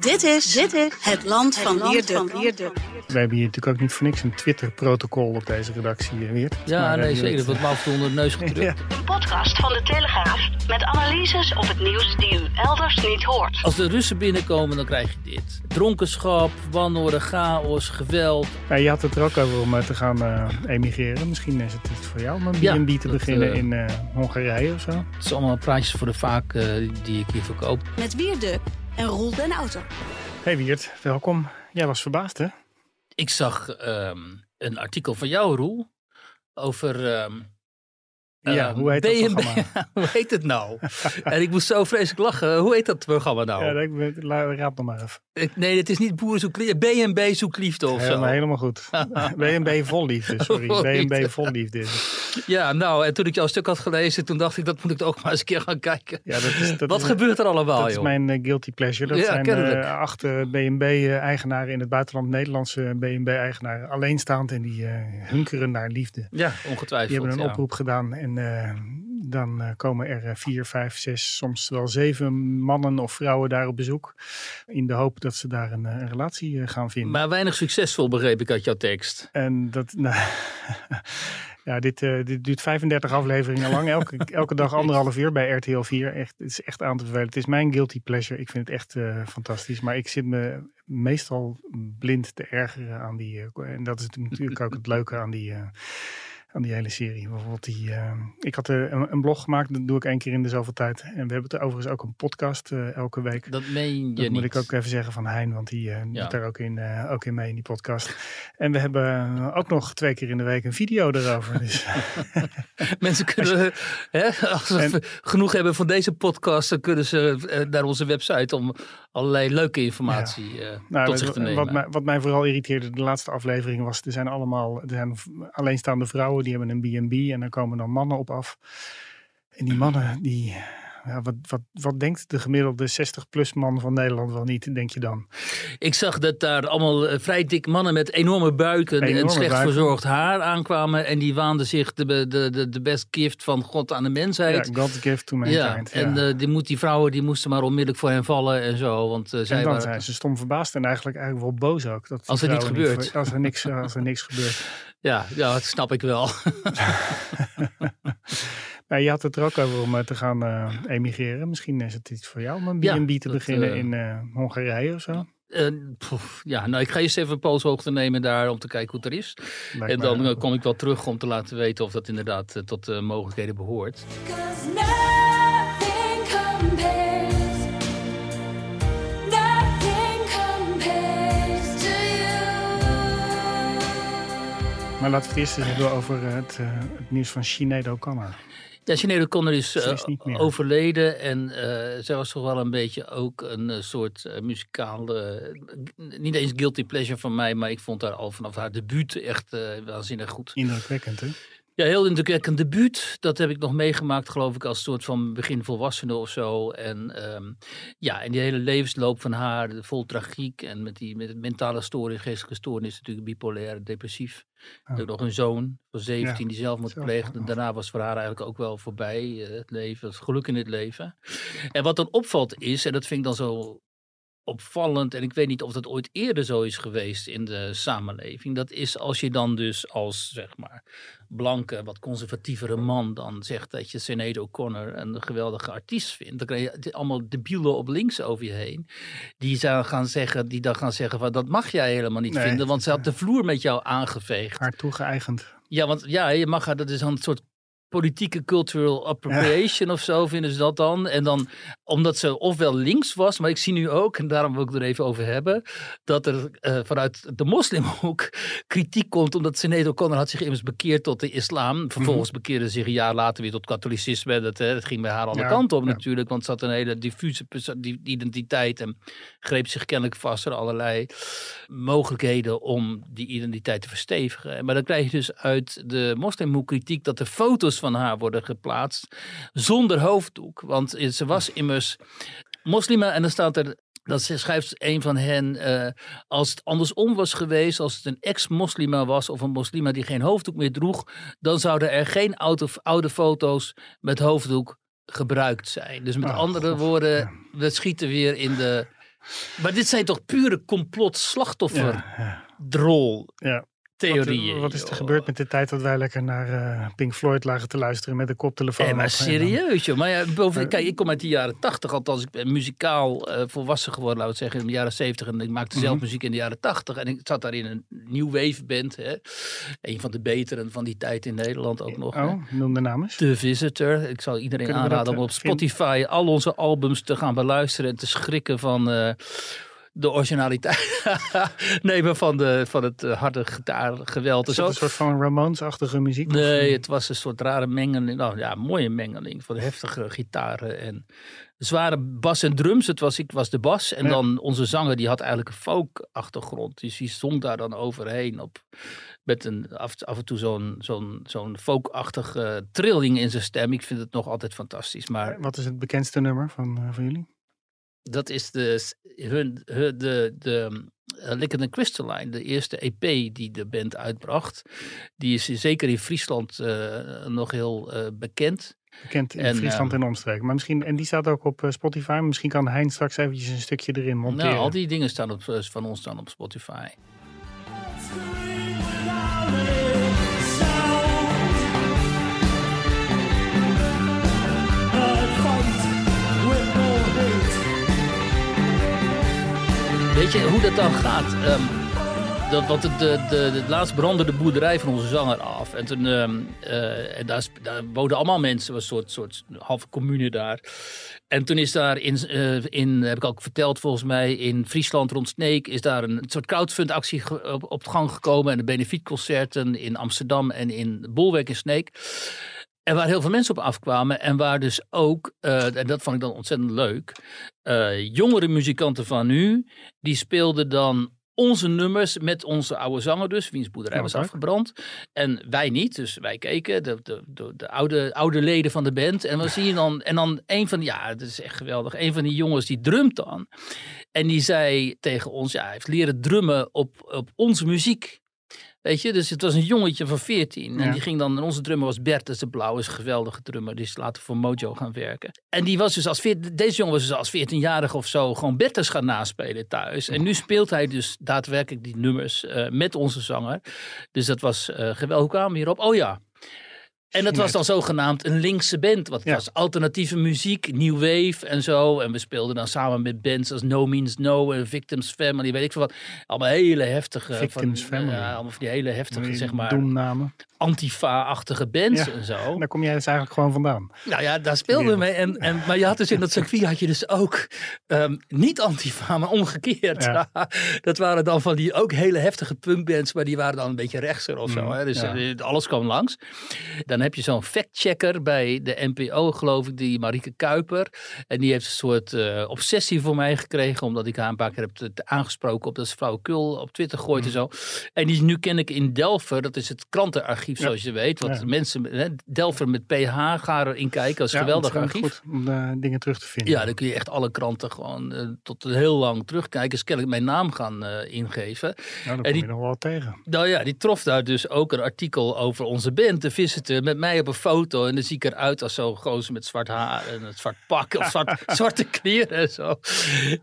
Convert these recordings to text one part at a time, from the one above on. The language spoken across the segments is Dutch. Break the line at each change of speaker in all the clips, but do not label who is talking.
Dit is, dit is het land van Wierde.
We hebben hier natuurlijk ook niet voor niks een Twitter-protocol op deze redactie, eh, Weert.
Ja,
Maar, eh,
nee,
je
zeker. Dat wordt me af en toe onder de neus gedrukt.
Ja.
Een podcast van de Telegraaf met analyses op het nieuws die u elders niet hoort.
Als de Russen binnenkomen, dan krijg je dit. Dronkenschap, wanorde, chaos, geweld.
Ja, je had het er ook over om eh, te gaan eh, emigreren. Misschien is het iets voor jou om een
Ja,
B&B te
dat,
beginnen
eh,
in eh, Hongarije of zo.
Het is allemaal praatjes voor de vaak eh, die ik hier verkoop.
Met Wierde en Roel den Auto.
Hey Wiert, welkom. Jij was verbaasd hè?
Ik zag ehm, een artikel van jou, Roel, over... ehm,
Ja,
ehm,
hoe heet dat programma?
hoe heet het nou? en ik moest zo vreselijk lachen. Hoe heet dat programma nou?
Ja, ik ben- raad nog maar even.
Ik- nee, het is niet Boer zoek liefde. B&B zoek liefde of zo.
Helemaal, helemaal goed. B&B vol liefde, sorry. B&B vol liefde.
Ja, nou, en toen ik jouw stuk had gelezen, toen dacht ik, dat moet ik ook maar eens een keer gaan kijken.
Ja, dat is, dat
Wat
is,
gebeurt er allemaal,
Dat is mijn eh, guilty pleasure. Dat
Ja,
zijn eh, acht eh, B&B-eigenaren in het buitenland, Nederlandse B&B-eigenaren, alleenstaand en die hunkeren naar liefde.
Ja, ongetwijfeld.
Die hebben een
ja.
oproep gedaan en eh, dan eh, komen er eh, vier, vijf, zes, soms wel zeven mannen of vrouwen daar op bezoek. In de hoop dat ze daar een, een relatie gaan vinden.
Maar weinig succesvol, begreep ik uit jouw tekst.
En dat, nou, ja, dit, dit duurt 35 afleveringen lang. Elke, elke dag anderhalf uur bij RTL 4. Echt, het is echt aan te vervelen. Het is mijn guilty pleasure. Ik vind het echt fantastisch. Maar ik zit me meestal blind te ergeren aan die. en dat is natuurlijk ook het leuke aan die. Aan die hele serie. Bijvoorbeeld die, eh, ik had eh, een, een blog gemaakt, dat doe ik één keer in de zoveel tijd. En we hebben het overigens ook een podcast eh, elke week.
Dat meen je
Dat
niet.
moet ik ook even zeggen van Hein, want die eh,
Ja.
doet daar ook in, ook in mee in die podcast. En we hebben ook nog twee keer in de week een video erover. Dus,
Mensen kunnen, hè, als ze
En-
genoeg hebben van deze podcast, dan kunnen ze naar onze website om allerlei leuke informatie
nou,
tot zich te nemen.
wat, mij, wat mij vooral irriteerde de laatste aflevering was, er zijn allemaal er zijn alleenstaande vrouwen, die hebben een B&B en daar komen dan mannen op af. En die mannen, die, ja, wat, wat, wat denkt de gemiddelde 60-plus man van Nederland wel niet, denk je dan?
Ik zag dat daar allemaal eh, vrij dikke mannen met enorme buiken en
Enorme
slecht
buiken.
verzorgd haar aankwamen. En die waanden zich de, de, de, de best gift van God aan de
Ja,
mensheid.
God gift to
Ja,
mankind.
en
ja.
eh, die, moet, die vrouwen die moesten maar onmiddellijk voor hen vallen en zo. Want eh, zij
en dan
waren-
zijn ze stom verbaasd en eigenlijk, eigenlijk wel boos ook. Dat
Als er niet gebeurt.
als, er niks, als er niks gebeurt.
ja, ja, dat snap ik wel.
Ja, je had het er ook over om eh, te gaan eh, emigreren. Misschien is het iets voor jou om een
Ja,
B&B te
dat,
beginnen
eh,
in eh, Hongarije of zo.
Eh, ja, nou, ik ga eerst even een pooshoogte nemen daar om te kijken hoe het er is.
Lijkt
En dan kom ik wel terug om te laten weten of dat inderdaad tot de mogelijkheden behoort.
Cause nothing compares, nothing compares to you.
Maar laten we het eerst eens hebben over het, het nieuws van Sinead O'Connor.
Ja, Sinead O'Connor is, eh,
is
overleden en eh zij was toch wel een beetje ook een eh, soort muzikale, niet eens guilty pleasure van mij, maar ik vond haar al vanaf haar debuut echt waanzinnig goed.
Indrukwekkend, hè?
Ja, heel indrukwekkend debuut. Dat heb ik nog meegemaakt, geloof ik, als soort van begin volwassene of zo. En ehm, ja, en die hele levensloop van haar, vol tragiek en met, die, met mentale stoornis, geestelijke stoornis, natuurlijk bipolair, depressief.
Oh.
Ook nog een zoon van 17
Ja,
die zelfmoord
zelf-
pleegde. En daarna was voor haar eigenlijk ook wel voorbij eh, het leven, het geluk in het leven. En wat dan opvalt is, en dat vind ik dan zo opvallend, en ik weet niet of dat ooit eerder zo is geweest in de samenleving. Dat is als je dan dus als, zeg maar, blanke, wat conservatievere man dan zegt dat je Sinead O'Connor een geweldige artiest vindt. Dan krijg je allemaal debielen op links over je heen. Die, zou gaan zeggen, die dan gaan zeggen van dat mag jij helemaal niet
Nee,
vinden, want ze had de vloer met jou aangeveegd.
Haar toegeëigend.
Ja, want ja, je mag haar, dat is dan een soort politieke cultural appropriation of zo vinden ze dat dan. En dan, omdat ze ofwel links was, maar ik zie nu ook, en daarom wil ik het er even over hebben, dat er eh, vanuit de moslimhoek kritiek komt, omdat Sinead O'Connor had zich immers bekeerd tot de islam. Vervolgens bekeerde ze zich een jaar later weer tot katholicisme. Dat, hè, dat ging bij haar alle
Ja,
kanten op
ja.
natuurlijk, want ze had een hele diffuse identiteit en greep zich kennelijk vast aan allerlei mogelijkheden om die identiteit te verstevigen. Maar dan krijg je dus uit de moslimhoek kritiek dat er foto's van haar worden geplaatst zonder hoofddoek. Want ze was immers moslima en dan staat er dat ze schrijft een van hen, eh, als het andersom was geweest, als het een ex-moslima was of een moslima die geen hoofddoek meer droeg, dan zouden er geen oude, oude foto's met hoofddoek gebruikt zijn. Dus met
Oh,
andere
God.
woorden, we schieten weer in de... Maar dit zijn toch pure complot-slachtoffer
Ja, ja.
drol
Ja.
Theorieën.
Wat, wat is er
joh.
gebeurd met de tijd dat wij lekker naar eh, Pink Floyd lagen te luisteren met de koptelefoon?
Nee, maar
en dan-
serieus joh. Maar ja, boven,
Maar-
kijk, ik kom uit de jaren tachtig. Althans, ik ben muzikaal eh, volwassen geworden, laten we het zeggen, in de jaren zeventig. En ik maakte zelf
Mhm.
muziek in de jaren tachtig. En ik zat daar in een new wave band. Hè. Een van de beteren van die tijd in Nederland ook nog. hè.
Oh, noem de naam eens.
The Visitor. Ik zal iedereen
dat,
aanraden om op
eh?
Spotify al onze albums te gaan beluisteren en te schrikken van eh, de originaliteit. nee, maar van, de, van het eh, harde gitaargeweld.
Is dat een soort van Ramones-achtige muziek?
Nee, het was een soort rare mengeling. Nou ja, mooie mengeling van heftige gitaren en zware bas en drums. Het was, ik was de bas en
Ja.
dan onze zanger die had eigenlijk een folk-achtergrond. Dus die zong daar dan overheen op met een, af, af en toe zo'n zo'n zo'n folk-achtige trilling in zijn stem. Ik vind het nog altijd fantastisch. Maar
Wat is het bekendste nummer van, eh, van jullie?
Dat is de, hun, hun- de, de uh, Liquid and Crystalline, de eerste EP die de band uitbracht. Die is zeker in Friesland eh, nog heel eh, bekend.
Bekend in
En,
Friesland
ehm,
en omstreken. Maar misschien, en die staat ook op eh, Spotify. Misschien kan Hein straks eventjes een stukje erin monteren.
Nou, al die dingen staan op, eh, van ons staan op Spotify. Weet je hoe dat dan gaat? Ehm, dat, want de, de, laatst brandde de boerderij van onze zanger af. En, toen, ehm, eh, en daar, daar woonden allemaal mensen, was een soort, soort halve commune daar. En toen is daar in, eh, in, heb ik ook verteld volgens mij, in Friesland rond Sneek, is daar een soort crowdfundactie op, op gang gekomen. En de benefietconcerten in Amsterdam en in Bolwerk in Sneek. En waar heel veel mensen op afkwamen. En waar dus ook, eh, en dat vond ik dan ontzettend leuk, eh, jongere muzikanten van nu, die speelden dan onze nummers met onze oude zanger dus, wiens boerderij was
leuk.
afgebrand. En wij niet, dus wij keken, de, de, de, de oude, oude leden van de band. En dan zie je dan, en dan een van, ja, dat is echt geweldig, een van die jongens die drumt dan. En die zei tegen ons, ja, hij heeft leren drummen op, op onze muziek. Weet je, dus het was een jongetje van 14. En
Ja.
die ging dan, en onze drummer was Bert, dat is de blauwe, is een geweldige drummer. Die is later voor Mojo gaan werken. En die was dus als, veert- deze jongen was dus als 14-jarige of zo gewoon Bertus gaan naspelen thuis. En nu speelt hij dus daadwerkelijk die nummers eh, met onze zanger. Dus dat was eh geweldig. Hoe kwamen we hierop? Oh ja. En dat was dan zogenaamd een linkse band. Want het
Ja.
was alternatieve muziek, new wave en zo. En we speelden dan samen met bands als No Means No en Victims Family, weet ik veel wat. Allemaal hele heftige.
Victims
van,
Family.
Ja, allemaal van die hele heftige,
Die
zeg maar,
Doemnamen.
antifa-achtige bands
Ja.
en zo.
Daar kom jij dus eigenlijk gewoon vandaan.
Nou ja, daar speelden we mee. En, en, maar je had dus in dat circuit had je dus ook ehm, niet antifa, maar omgekeerd. Dat waren dan van die ook hele heftige punkbands, maar die waren dan een beetje rechtser of zo.
Mm,
Hè? Dus eh, alles kwam langs. Dan heb je zo'n factchecker bij de NPO, geloof ik, die Marieke Kuiper. En die heeft een soort eh, obsessie voor mij gekregen, omdat ik haar een paar keer heb aangesproken op dat ze flauwekul op Twitter gooit
Mm.
en zo. En die is nu ken ik in Delver, dat is het krantenarchief,
Ja.
zoals je weet. Wat
Ja.
mensen, hè, Delver met PH, ga erin kijken, dat is een geweldig archief.
goed om eh, dingen terug te vinden.
Ja, dan kun je echt alle kranten gewoon eh, tot heel lang terugkijken. Dus kennelijk mijn naam gaan ingeven.
Nou, kom
die-
je nog wel tegen.
Nou ja, die trof daar dus ook een artikel over onze band, de Visitor, met mij op een foto. En dan zie ik eruit als zo'n gozer met zwart haar en een zwart pak of zwart, zwarte kleren en zo.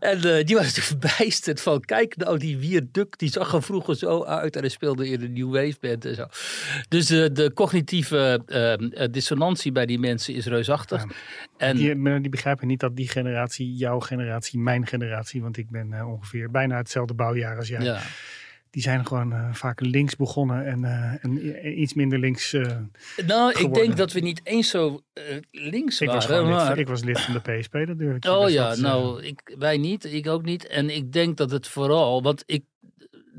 En eh, die was natuurlijk verbijsterd van, kijk nou, die Wierduk, die zag er vroeger zo uit. En hij speelde in een New Wave band en zo. Dus eh, de cognitieve eh, eh, dissonantie bij die mensen is reusachtig.
Ja.
En,
Die, die begrijpen niet dat die generatie, jouw generatie, mijn generatie, want ik ben ongeveer bijna hetzelfde bouwjaar als jij.
ja.
Die zijn gewoon eh, vaak links begonnen en, eh, en i- iets minder links. eh,
Nou, ik denk dat we niet eens zo eh, links
ik, was
waren.
lid,
maar...
ik was lid van de PSP, dat durf ik
Oh ja, nou, ik, wij niet, ik ook niet. En ik denk dat het vooral, want ik,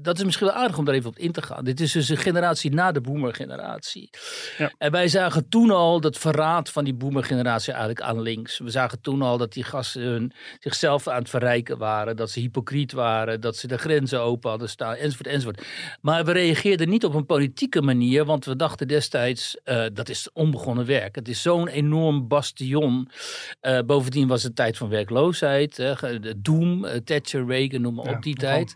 dat is misschien wel aardig om daar even op in te gaan. Dit is dus een generatie na de boomergeneratie.
Ja.
En wij zagen toen al dat verraad van die boomergeneratie eigenlijk aan links. We zagen toen al dat die gasten hun, zichzelf aan het verrijken waren. Dat ze hypocriet waren. Dat ze de grenzen open hadden staan. Enzovoort, enzovoort. Maar we reageerden niet op een politieke manier. Want we dachten destijds, eh, dat is onbegonnen werk. Het is zo'n enorm bastion. Eh, bovendien was het tijd van werkloosheid. hè, de Doom, eh, Thatcher, Reagan, noem maar
Ja,
op die tijd.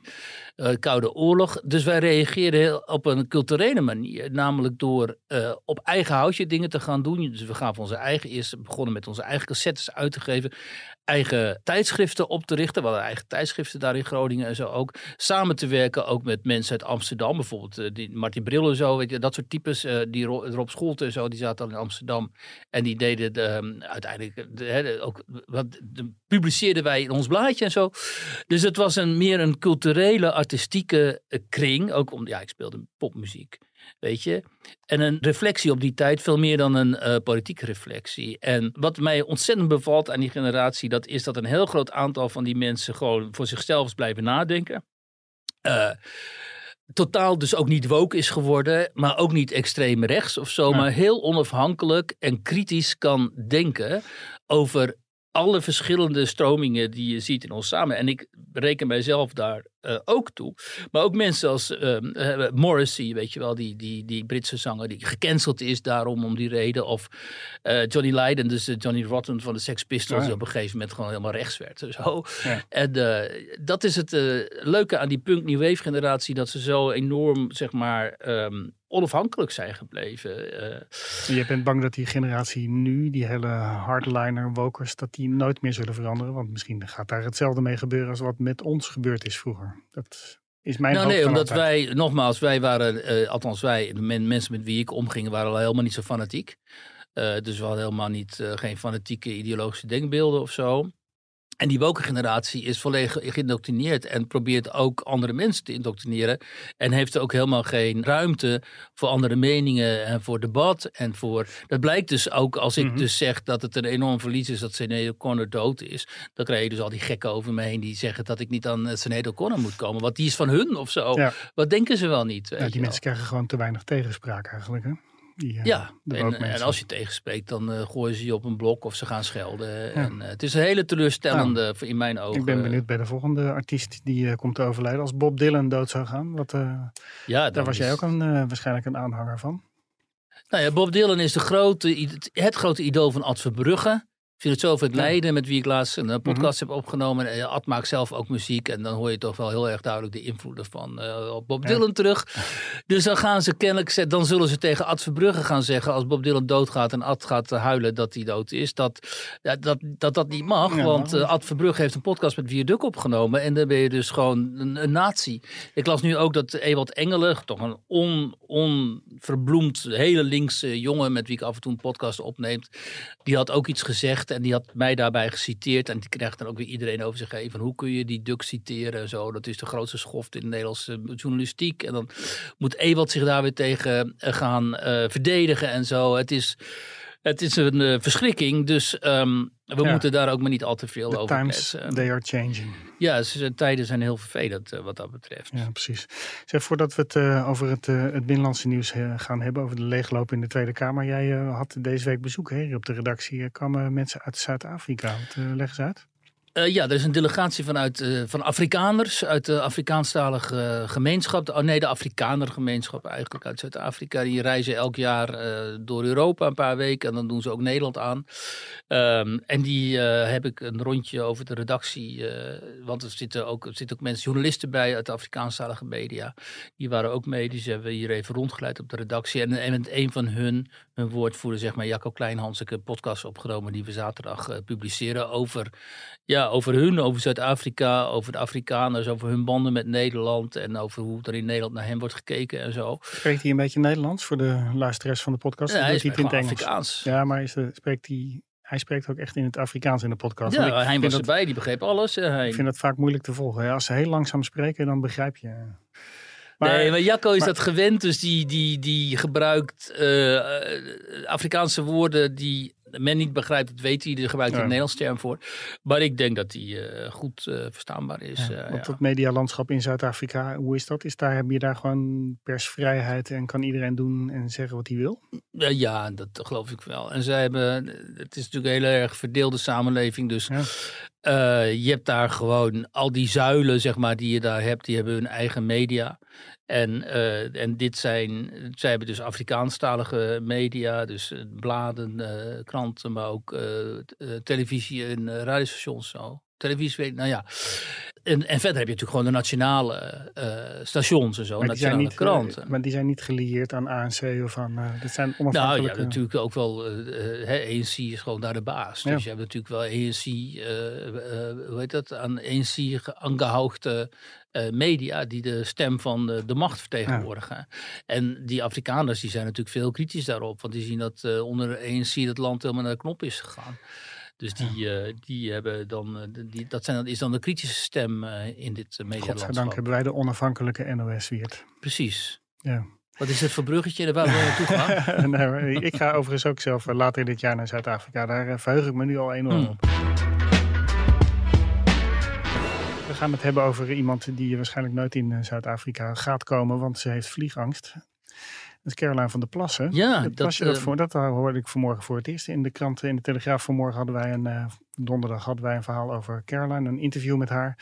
Eh, Oorlog. Dus wij reageerden op een culturele manier. Namelijk door eh, op eigen houtje dingen te gaan doen. Dus we gaven onze eigen eerst begonnen met onze eigen cassettes uit te geven. Eigen tijdschriften op te richten. We hadden eigen tijdschriften daar in Groningen en zo ook. Samen te werken ook met mensen uit Amsterdam. Bijvoorbeeld eh, die Martin Bril en zo. Weet je, dat soort types. eh, die Ro- Rob Scholte en zo. Die zaten al in Amsterdam. En die deden de, ehm, uiteindelijk ook. Wat de, publiceerden wij in ons blaadje en zo. Dus het was een, meer een culturele, artistieke eh, kring. Ook om, ja, ik speelde popmuziek, weet je. En een reflectie op die tijd, veel meer dan een eh, politieke reflectie. En wat mij ontzettend bevalt aan die generatie, dat is dat een heel groot aantal van die mensen gewoon voor zichzelf blijven nadenken. Eh, totaal dus ook niet woke is geworden, maar ook niet extreem rechts of zo,
Ja.
maar heel onafhankelijk en kritisch kan denken over alle verschillende stromingen die je ziet in ons samen. En ik reken mijzelf daar eh, ook toe. Maar ook mensen als ehm, eh, Morrissey, weet je wel, die, die, die Britse zanger die gecanceld is daarom om die reden. Of eh, Johnny Lydon, dus de Johnny Rotten van de Sex Pistols,
Ja.
die op een gegeven moment gewoon helemaal rechts werd. en Zo.
Ja.
En dat is het leuke aan die punk new wave generatie, dat ze zo enorm, zeg maar, ehm, onafhankelijk zijn gebleven.
Je bent bang dat die generatie nu, die hele hardliner wokers, dat die nooit meer zullen veranderen. Want misschien gaat daar hetzelfde mee gebeuren als wat met ons gebeurd is vroeger. Dat is mijn
nou nee, omdat
altijd.
wij, nogmaals, wij waren, eh, althans wij, de men- mensen met wie ik omging, waren al helemaal niet zo fanatiek. Eh, dus we hadden helemaal niet, eh, geen fanatieke ideologische denkbeelden of zo. En die woke generatie is volledig geïndoctrineerd en probeert ook andere mensen te indoctrineren. En heeft ook helemaal geen ruimte voor andere meningen en voor debat. En voor, dat blijkt dus ook als ik
Mhm.
dus zeg dat het een enorm verlies is dat Sinead O'Connor dood is. Dan krijg je dus al die gekken over me heen die zeggen dat ik niet aan eh, Sinead O'Connor moet komen. Want die is van hun of zo.
Ja.
Wat denken ze wel niet?
Ja, die mensen krijgen gewoon te weinig tegenspraak eigenlijk. Hè? Eh,
Ja, en, als je tegenspreekt, dan eh, gooien ze je op een blok of ze gaan schelden. En, eh, het is een hele teleurstellende, voor in mijn ogen.
Ik ben benieuwd bij de volgende artiest die eh, komt te overlijden. Als Bob Dylan dood zou gaan, wat, eh,
Ja,
daar was jij ook een, eh, waarschijnlijk een aanhanger van.
Nou ja, Bob Dylan is de grote, het grote idool van Ad Verbrugge. Filosoof uit
Ja. Mhm.
Leiden, met wie ik laatst een eh, podcast heb opgenomen. En Ad maakt zelf ook muziek. En dan hoor je toch wel heel erg duidelijk de invloeden van eh, Bob
Ja.
Dylan terug. Dus dan gaan ze kennelijk, dan zullen ze tegen Ad Verbrugge gaan zeggen. Als Bob Dylan doodgaat en Ad gaat huilen dat hij dood is. Dat dat, dat, dat niet mag.
Ja,
want eh, Ad Verbrugge heeft een podcast met Viaduct opgenomen. En dan ben je dus gewoon een, een nazi. Ik las nu ook dat Ewald Engelen, toch een on, onverbloemd, hele linkse jongen met wie ik af en toe een podcast opneemt. Die had ook iets gezegd en die had mij daarbij geciteerd. En die krijgt dan ook weer iedereen over zich heen. Van hoe kun je die Duck citeren en zo. Dat is de grootste schoft in de Nederlandse journalistiek. En dan moet Ewald zich daar weer tegen eh, gaan eh, verdedigen en zo. Het is... Het is een eh, verschrikking, dus ehm, we
Ja.
moeten daar ook maar niet al te veel
The
over
times,
kletsen.
they are changing.
Ja, tijden zijn heel vervelend eh, wat dat betreft.
Ja, precies. Zeg, voordat we het eh, over het, het binnenlandse nieuws gaan hebben, over de leegloop in de Tweede Kamer. Jij had deze week bezoek hè, hier op de redactie. Er kwamen mensen uit Zuid-Afrika. Wat leg eens uit.
Uh, ja, er is een delegatie vanuit, uh, van Afrikaners uit de Afrikaanstalige uh, gemeenschap. Oh nee, de Afrikanergemeenschap eigenlijk uit Zuid-Afrika. Die reizen elk jaar door Europa een paar weken en dan doen ze ook Nederland aan. Um, en die heb ik een rondje over de redactie, want er zitten, ook, er zitten ook mensen, journalisten bij uit de Afrikaanstalige media. Die waren ook mee, dus hebben we hier even rondgeleid op de redactie. En, en met een van hun, hun woordvoerder, zeg maar Jacco ik een podcast opgenomen die we zaterdag uh, publiceren over... Ja, over hun, over Zuid-Afrika, over de Afrikaners, over hun banden met Nederland en over hoe er in Nederland naar hem wordt gekeken en zo.
Spreekt hij een beetje Nederlands voor de luisteraars van de podcast?
Ja, hij spreekt
het in het
Afrikaans.
Ja, maar is, uh, spreekt hij, hij spreekt ook echt in het Afrikaans in de podcast.
Ja, hij was
dat,
erbij, die begreep alles.
Ik vind dat vaak moeilijk te volgen. Als ze heel langzaam spreken, dan begrijp je.
Nee, maar Jacco is dat gewend, dus die, die, die gebruikt eh, eh, Afrikaanse woorden die men niet begrijpt, dat weet hij, daar gebruikt
Ja.
een Nederlands term voor. Maar ik denk dat die eh, goed verstaanbaar is.
Ja, want
ja.
het medialandschap in Zuid-Afrika, hoe is dat? Is daar, heb je daar gewoon persvrijheid en kan iedereen doen en zeggen wat hij wil?
Ja, dat geloof ik wel. En zij hebben, het is natuurlijk een heel erg verdeelde samenleving, dus je hebt daar gewoon al die zuilen, zeg maar, die je daar hebt, die hebben hun eigen media. En, eh, en dit zijn, zij hebben dus Afrikaanstalige media, dus eh, bladen, eh, kranten, maar ook televisie en radiostations zo. Televisie, nou ja. En, en verder heb je natuurlijk gewoon de nationale eh, stations en zo,
Maar
nationale
niet, eh,
kranten.
maar die zijn niet gelieerd aan ANC of aan... eh dat zijn
Nou ja,
onafhankelijke...
natuurlijk ook wel. eh eh, hè, ANC is gewoon daar de baas.
Ja.
Dus je hebt natuurlijk wel ANC, eh, eh, hoe heet dat, aan ANC ge- aangehoogde eh, media die de stem van de, de macht vertegenwoordigen. En die Afrikaners die zijn natuurlijk veel kritisch daarop, want die zien dat eh, onder de ANC het land helemaal naar de knop is gegaan. Dus die, eh, die hebben dan, eh, die, dat zijn, dan- is dan de kritische stem eh, in dit uh,
Godzijdank hebben wij de onafhankelijke NOS Wiert.
Precies.
Ja.
Wat is het voor bruggetje waar we naartoe gaan?
ik ga overigens ook zelf later dit jaar naar Zuid-Afrika. Daar verheug ik me nu al enorm
Hmm.
op. We gaan het hebben over iemand die waarschijnlijk nooit in Zuid-Afrika gaat komen, want ze heeft vliegangst. Is Caroline van der Plassen.
Ja,
dat,
dat,
plasje, dat,
eh,
voor, dat hoorde ik vanmorgen voor het eerst in de krant. In de Telegraaf vanmorgen hadden wij een, eh, donderdag hadden wij een verhaal over Caroline, een interview met haar.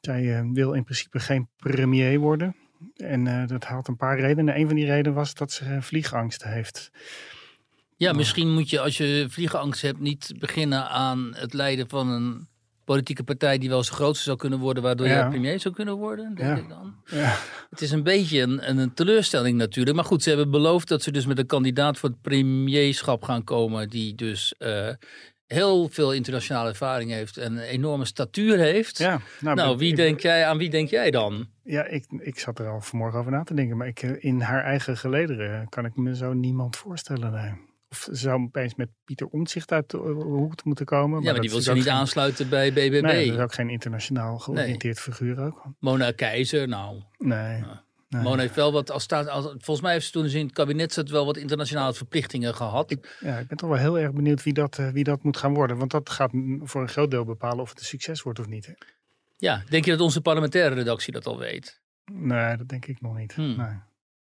Zij eh, wil in principe geen premier worden. En eh, dat had een paar redenen. Een van die redenen was dat ze eh, vliegangst heeft.
Ja, misschien moet je als je vliegenangst hebt niet beginnen aan het leiden van een politieke partij die wel eens de grootste zou kunnen worden, waardoor
Ja.
je premier zou kunnen worden, denk
Ja.
ik dan.
Ja,
Het is een beetje een, een, teleurstelling natuurlijk. Maar goed, ze hebben beloofd dat ze dus met een kandidaat voor het premierschap gaan komen die dus eh, heel veel internationale ervaring heeft en een enorme statuur heeft.
ja.
Nou, wie
ik-
denk jij, aan wie denk jij dan?
Ja, ik, ik zat er al vanmorgen over na te denken. Maar ik, eh, in haar eigen gelederen kan ik me zo niemand voorstellen. nee. Of ze zou opeens met Pieter Omtzigt uit de hoek moeten komen.
ja, maar die wil ze niet
geen-
aansluiten bij BBB.
Nee, dat is ook geen internationaal georiënteerd figuur ook.
Mona Keizer, nou.
Nee. nee.
Mona heeft wel wat, als staat, als, volgens mij heeft ze toen in het kabinet zat wel wat internationale verplichtingen gehad.
Ja, ik ben toch wel heel erg benieuwd wie dat, eh, wie dat moet gaan worden. Want dat gaat voor een groot deel bepalen of het een succes wordt of niet. hè.
Ja, denk je dat onze parlementaire redactie dat al weet?
Nee, dat denk ik nog niet.
Hmm.
Nee.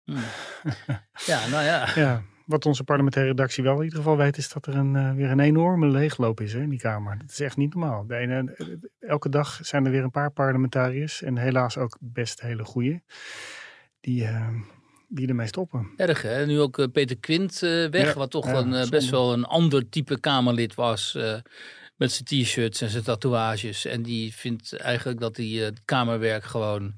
Hm. ja, nou ja.
Ja, wat onze parlementaire redactie wel in ieder geval weet, is dat er een, eh, weer een enorme leegloop is hè, in die Kamer. Dat is echt niet normaal. De ene, eh, elke dag zijn er weer een paar parlementariërs en helaas ook best hele goeie, die, eh, die ermee stoppen.
Erg hè? Nu ook eh, Peter Quint eh, weg,
Ja,
wat toch
ja,
een, eh, best wel een ander type Kamerlid was. eh, met zijn t-shirts en zijn tatoeages. En die vindt eigenlijk dat hij eh, het Kamerwerk gewoon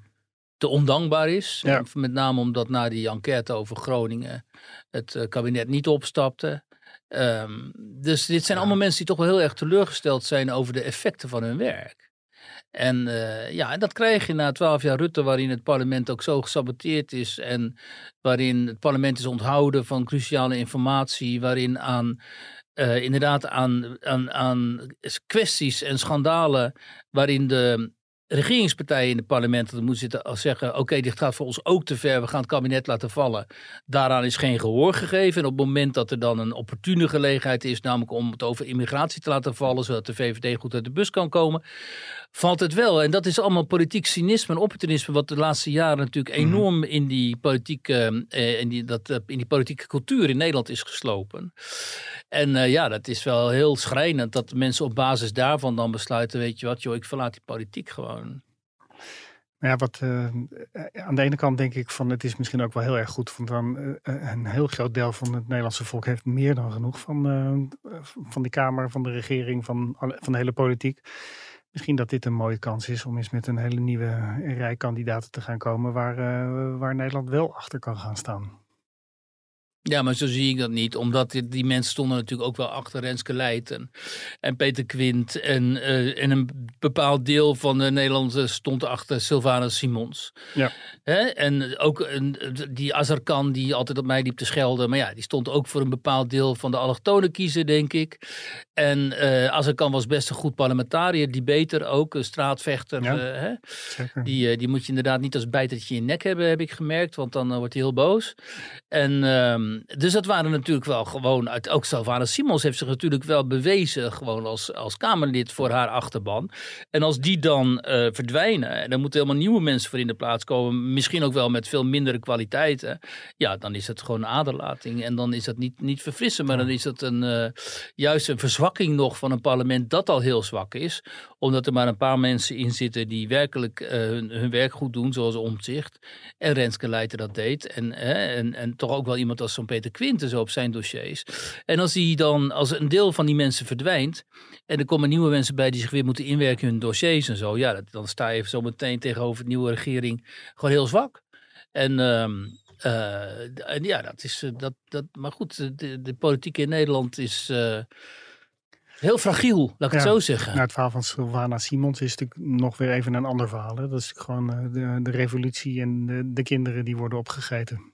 te ondankbaar is.
Ja.
Met name omdat na die enquête over Groningen het eh, kabinet niet opstapte. Ehm, dus dit zijn allemaal mensen die toch wel heel erg teleurgesteld zijn over de effecten van hun werk. En eh, ja, en dat krijg je na twaalf jaar Rutte, waarin het parlement ook zo gesaboteerd is. En waarin het parlement is onthouden van cruciale informatie. Waarin aan, eh, inderdaad aan, aan, aan kwesties en schandalen. waarin de regeringspartijen in het parlement moeten zitten als zeggen: oké, dit gaat voor ons ook te ver, we gaan het kabinet laten vallen. Daaraan is geen gehoor gegeven. En op het moment dat er dan een opportune gelegenheid is, namelijk om het over immigratie te laten vallen, zodat de VVD goed uit de bus kan komen, valt het wel. En dat is allemaal politiek cynisme en opportunisme, wat de laatste jaren natuurlijk enorm in die politieke, eh, in die, dat, eh, in die politieke cultuur in Nederland is geslopen. En eh, ja, dat is wel heel schrijnend dat mensen op basis daarvan dan besluiten, weet je wat, joh, ik verlaat die politiek gewoon.
Ja, wat, eh, aan de ene kant denk ik van het is misschien ook wel heel erg goed. Want dan, eh, een heel groot deel van het Nederlandse volk heeft meer dan genoeg van, van die Kamer, van de regering, van, van de hele politiek. Misschien dat dit een mooie kans is om eens met een hele nieuwe rij kandidaten te gaan komen waar, waar Nederland wel achter kan gaan staan.
Ja, maar zo zie ik dat niet. Omdat die, die mensen stonden natuurlijk ook wel achter Renske Leijten en Peter Quint. En, eh, en een bepaald deel van de Nederlandse stond achter Sylvana Simons.
Ja.
Hè? En ook een, die Azarkan die altijd op mij liep te schelden. Maar ja, die stond ook voor een bepaald deel van de allochtonen kiezen, denk ik. En eh Azarkan was best een goed parlementariër. Die beter ook, een straatvechter.
Ja.
eh, hè?
Zeker.
Die, die moet je inderdaad niet als bijtertje in je nek hebben, heb ik gemerkt. Want dan wordt hij heel boos. En ehm, dus dat waren natuurlijk wel gewoon uit. Ook Sylvana Simons heeft zich natuurlijk wel bewezen. Gewoon als, als Kamerlid voor haar achterban. En als die dan eh, verdwijnen. En dan moeten helemaal nieuwe mensen voor in de plaats komen. Misschien ook wel met veel mindere kwaliteiten. Ja, dan is het gewoon aderlating. En dan is dat niet, niet verfrissen. Maar dan is dat een, eh, juist een verzwakking nog van een parlement dat al heel zwak is. Omdat er maar een paar mensen in zitten die werkelijk eh, hun, hun werk goed doen. Zoals Omtzigt. En Renske Leijten dat deed. En, en, en toch ook wel iemand als zo'n Peter Quinten zo op zijn dossiers. En als die dan, als een deel van die mensen verdwijnt. En er komen nieuwe mensen bij die zich weer moeten inwerken in hun dossiers en zo. Ja, dat, dan sta je zo meteen tegenover de nieuwe regering gewoon heel zwak. En, ehm, eh, en ja, dat is. eh, Dat, dat, maar goed, de, de politiek in Nederland is. eh, Heel fragiel, laat ik het zo zeggen.
Nou, het verhaal van Sylvana Simons is natuurlijk nog weer even een ander verhaal. Hè? Dat is gewoon de, de revolutie en de, de kinderen die worden opgegeten.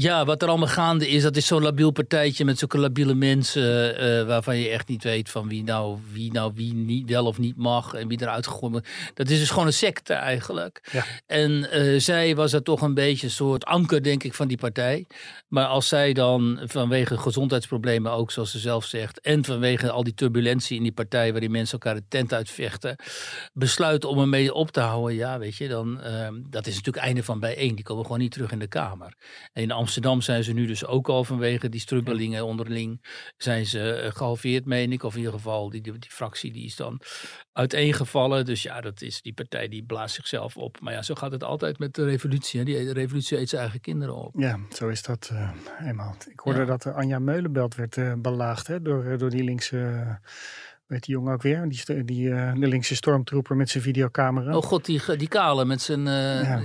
Ja, wat er allemaal gaande is, dat is zo'n labiel partijtje met zulke labiele mensen. eh, waarvan je echt niet weet van wie nou wie, nou wie niet, wel of niet mag en wie eruit gegooid wordt. Dat is dus gewoon een secte eigenlijk.
Ja.
En eh, zij was er toch een beetje een soort anker, denk ik, van die partij. Maar als zij dan vanwege gezondheidsproblemen ook, zoals ze zelf zegt, en vanwege al die turbulentie in die partij waarin mensen elkaar de tent uitvechten, besluit om ermee op te houden, ja, weet je, dan eh, dat is natuurlijk einde van bijeen. Die komen gewoon niet terug in de Kamer. En in Amsterdam zijn ze nu dus ook al vanwege die strubbelingen onderling, zijn ze eh, gehalveerd, meen ik. Of in ieder geval, die, die, die fractie die is dan uiteengevallen. Dus ja, dat is die partij die blaast zichzelf op. Maar ja, zo gaat het altijd met de revolutie. Hè. Die revolutie eet zijn eigen kinderen op.
Ja, zo is dat eh, eenmaal. Ik hoorde
Ja.
dat eh, Anja Meulenbelt werd eh, belaagd hè, door, door die linkse... weet die jongen ook weer? Die, die, de linkse stormtrooper met zijn videocamera.
Oh god, die, die kale met zijn...
Ja.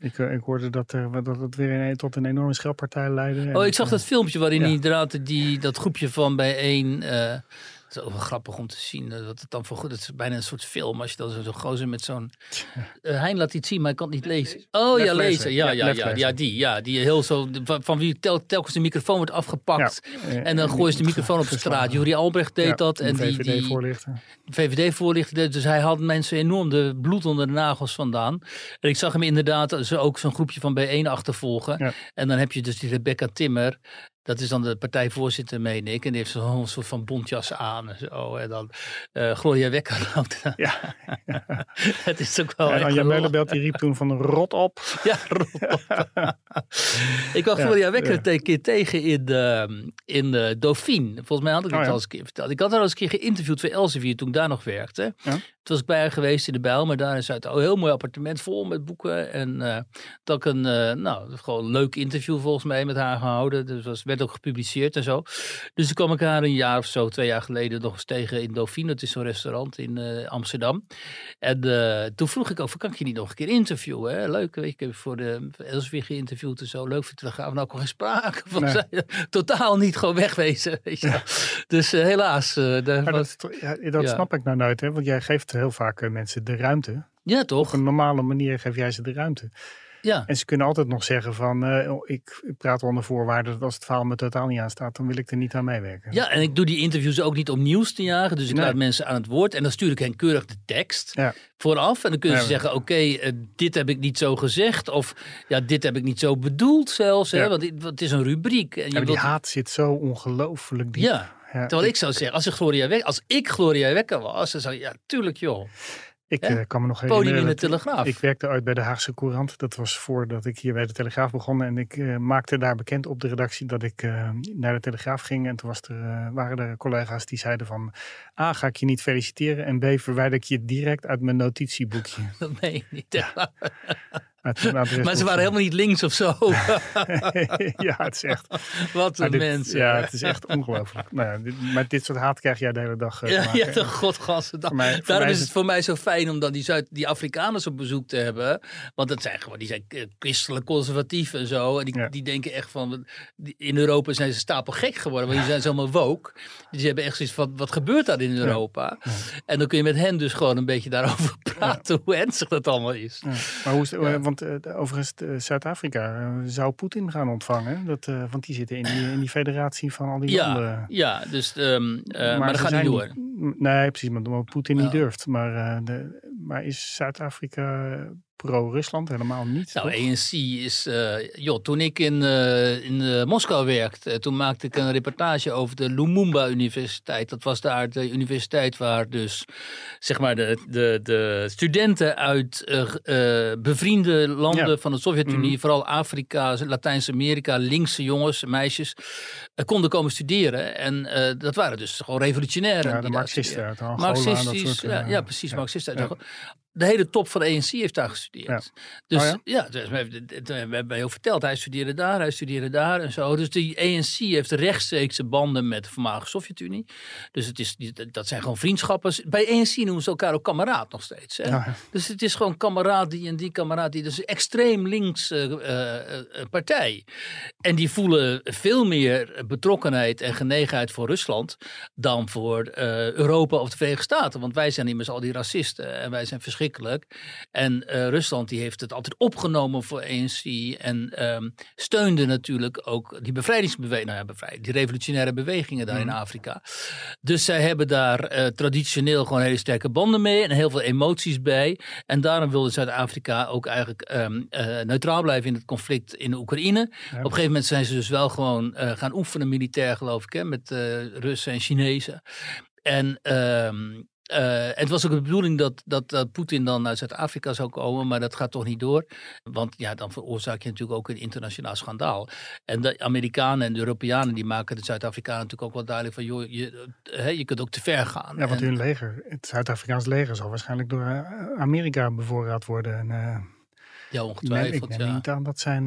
Ik, eh, ik hoorde dat, er, dat het weer een, tot een enorme scheldpartij leidde.
Oh, ik zag
eh,
dat filmpje waarin
ja.
inderdaad die, dat groepje van bijeen... eh het is ook wel grappig om te zien. eh, Wat het dan voor goed. Het is bijna een soort film. Als je dan zo- zo'n gozer met zo'n. Eh Hein laat iets zien, maar ik kan het niet lezen. Oh ja,
Lezen.
lezen. Ja,
Ja,
ja, ja, die. Ja, die heel zo. Van, van wie tel, telkens de microfoon wordt afgepakt. En dan gooien ze de microfoon op de straat. Jurie Albrecht deed
Ja,
dat. En die, die
VVD-voorlichter.
VVD-voorlichter deed. Dus hij had mensen enorm de bloed onder de nagels vandaan. En ik zag hem inderdaad zo ook zo'n groepje van B1 achtervolgen.
Ja.
En dan heb je dus die Rebecca Timmer. Dat is dan de partijvoorzitter, meen ik. En die heeft zo'n soort van bontjas aan en zo. En dan eh Gloria Wekker loopt.
Ja.
Het is ook wel
En Anja. Meulenbelt die riep toen van rot op.
Ja, rot op. ik kwam
Ja,
Gloria Wekker
ja.
een keer tegen in, de, in de Dauphine. Volgens mij had ik het
Oh, ja.
al eens een keer verteld. Ik had haar al eens een keer geïnterviewd voor Elsevier toen ik daar nog werkte. Toen was ik bij haar geweest in de Bijl, maar daar is het een heel mooi appartement vol met boeken. En eh dat ik een, eh, nou, gewoon een leuk interview volgens mij met haar gehouden. Dus was, werd ook gepubliceerd en zo. Dus toen kwam ik haar een jaar of zo, twee jaar geleden nog eens tegen in Dauphine. Het is zo'n restaurant in eh, Amsterdam. En toen vroeg ik over, kan ik je niet nog een keer interviewen? Hè? Leuk, weet je, ik heb voor de Elsevier geïnterviewd en zo. Leuk, vind je, daar gaan we nou ook geen sprake van
Nee.
zijn. Totaal niet gewoon wegwezen, weet je. Dus helaas.
Maar dat, ja, dat
Ja.
snap ik nou nooit, hè? want jij geeft heel vaak eh, mensen de ruimte.
ja,
Op
toch?
een normale manier geef jij ze de ruimte.
Ja.
En ze kunnen altijd nog zeggen van, eh, oh, ik, ik praat onder voorwaarde dat als het verhaal me totaal niet aanstaat, dan wil ik er niet aan meewerken.
Ja, en ik doe die interviews ook niet om nieuws te jagen. Dus ik
Nee.
laat mensen aan het woord. En dan stuur ik hen keurig de tekst
Ja.
vooraf. En dan kunnen
Ja,
ze zeggen, oké, eh, dit heb ik niet zo gezegd. Of ja, dit heb ik niet zo bedoeld zelfs. Hè? Want, het- is een rubriek. En je
maar die haat zit zo ongelooflijk diep.
ja.
Ja,
Terwijl ik zou zeggen, als ik Gloria Wekker, als ik Gloria Wekker was, dan zou je, ja, tuurlijk joh.
Ik eh, kan me nog
Podium
herinneren.
in de Telegraaf.
Ik werkte uit bij de Haagse Courant. Dat was voordat ik hier bij de Telegraaf begon. En ik eh, maakte daar bekend op de redactie dat ik eh, naar de Telegraaf ging. En toen was er, waren er collega's die zeiden van... A, ga ik je niet feliciteren. En B, verwijder ik je direct uit mijn notitieboekje.
Dat meen je niet.
maar,
ze waren helemaal niet links of zo.
ja, het is echt.
Wat een
dit-
mensen.
Ja, het is echt ongelooflijk. Nou ja, dit, maar dit soort haat krijg jij de hele dag. te
Ja, ja, de godgassen.
Mij- voor
Daarom
mij
is het voor mij zo fijn om dan die, Zuid, die Afrikaners op bezoek te hebben. Want dat zijn gewoon, die zijn eh, christelijk conservatief en zo. En die,
Ja.
die denken echt van, die- in Europa zijn ze stapel gek geworden. Want die zijn zomaar woke. Dus ze hebben echt zoiets van, wat gebeurt daar in Europa? En dan kun je met hen dus gewoon een beetje daarover praten. Hoe ernstig dat allemaal is.
Maar hoe is het, want eh, overigens, Zuid-Afrika eh, zou Poetin gaan ontvangen. Dat, eh, want die zitten in die, in die federatie van al die
Ja,
landen.
ja dus, ehm, eh, maar, dat gaat niet door.
nee, precies, maar Poetin niet durft. Maar, de, maar is Zuid-Afrika pro-Rusland helemaal niet?
Nou,
toch?
ANC is. eh, joh, toen ik in, eh, in eh, Moskou werkte, toen maakte ik een reportage over de Lumumba Universiteit. Dat was daar de universiteit waar dus zeg maar de, de, de studenten uit bevriende landen
Ja.
van de Sovjet-Unie,
Mhm.
vooral Afrika, Latijns-Amerika, linkse jongens en meisjes, konden komen studeren. En dat waren dus gewoon revolutionairen.
ja, de Marxisten
studeerden.
uit Angola en dat
Marxistisch,
soort...
ja, ja, precies. Marxisten. De hele top van de ANC heeft daar gestudeerd. Dus
Oh
ja, dus we, hebben- we hebben heel verteld, hij studeerde daar, hij studeerde daar en zo. Dus die ANC heeft rechtstreekse banden met de voormalige Sovjet-Unie. Dus het is, dat zijn gewoon vriendschappen. Bij ANC noemen ze elkaar ook kameraad nog steeds. Hè?
Ja.
Dus het is gewoon kameraad die en die kameraad die. Dus een extreem links eh, eh, eh, partij. En die voelen veel meer betrokkenheid en genegenheid voor Rusland dan voor Europa of de Verenigde Staten. Want wij zijn immers al die racisten en wij zijn verschrikkelijk. En eh, Rusland die heeft het altijd opgenomen voor ANC en ehm, steunde natuurlijk ook die bevrijdingsbeweging, nou ja, die revolutionaire bewegingen daar in Afrika. Dus zij hebben daar eh, traditioneel gewoon hele sterke banden mee en heel veel emoties bij. En daarom wilde Zuid-Afrika ook eigenlijk ehm, eh, neutraal blijven in het conflict in Oekraïne. Op een gegeven moment zijn ze dus wel gewoon gaan oefenen militair, geloof ik, hè, met Russen en Chinezen. En eh, het was ook de bedoeling dat, dat, dat Poetin dan uit Zuid-Afrika zou komen, maar dat gaat toch niet door. Want ja, dan veroorzaak je natuurlijk ook een internationaal schandaal. En de Amerikanen en de Europeanen die maken de Zuid-Afrikanen natuurlijk ook wel duidelijk van, joh, je, eh, je kunt ook te ver gaan.
Ja, want
En-
hun leger, het Zuid-Afrikaans leger zal waarschijnlijk door eh, Amerika bevoorraad worden. En, eh,
ja,
ik neem, ik
ongetwijfeld.
neem
ja.
niet aan dat zij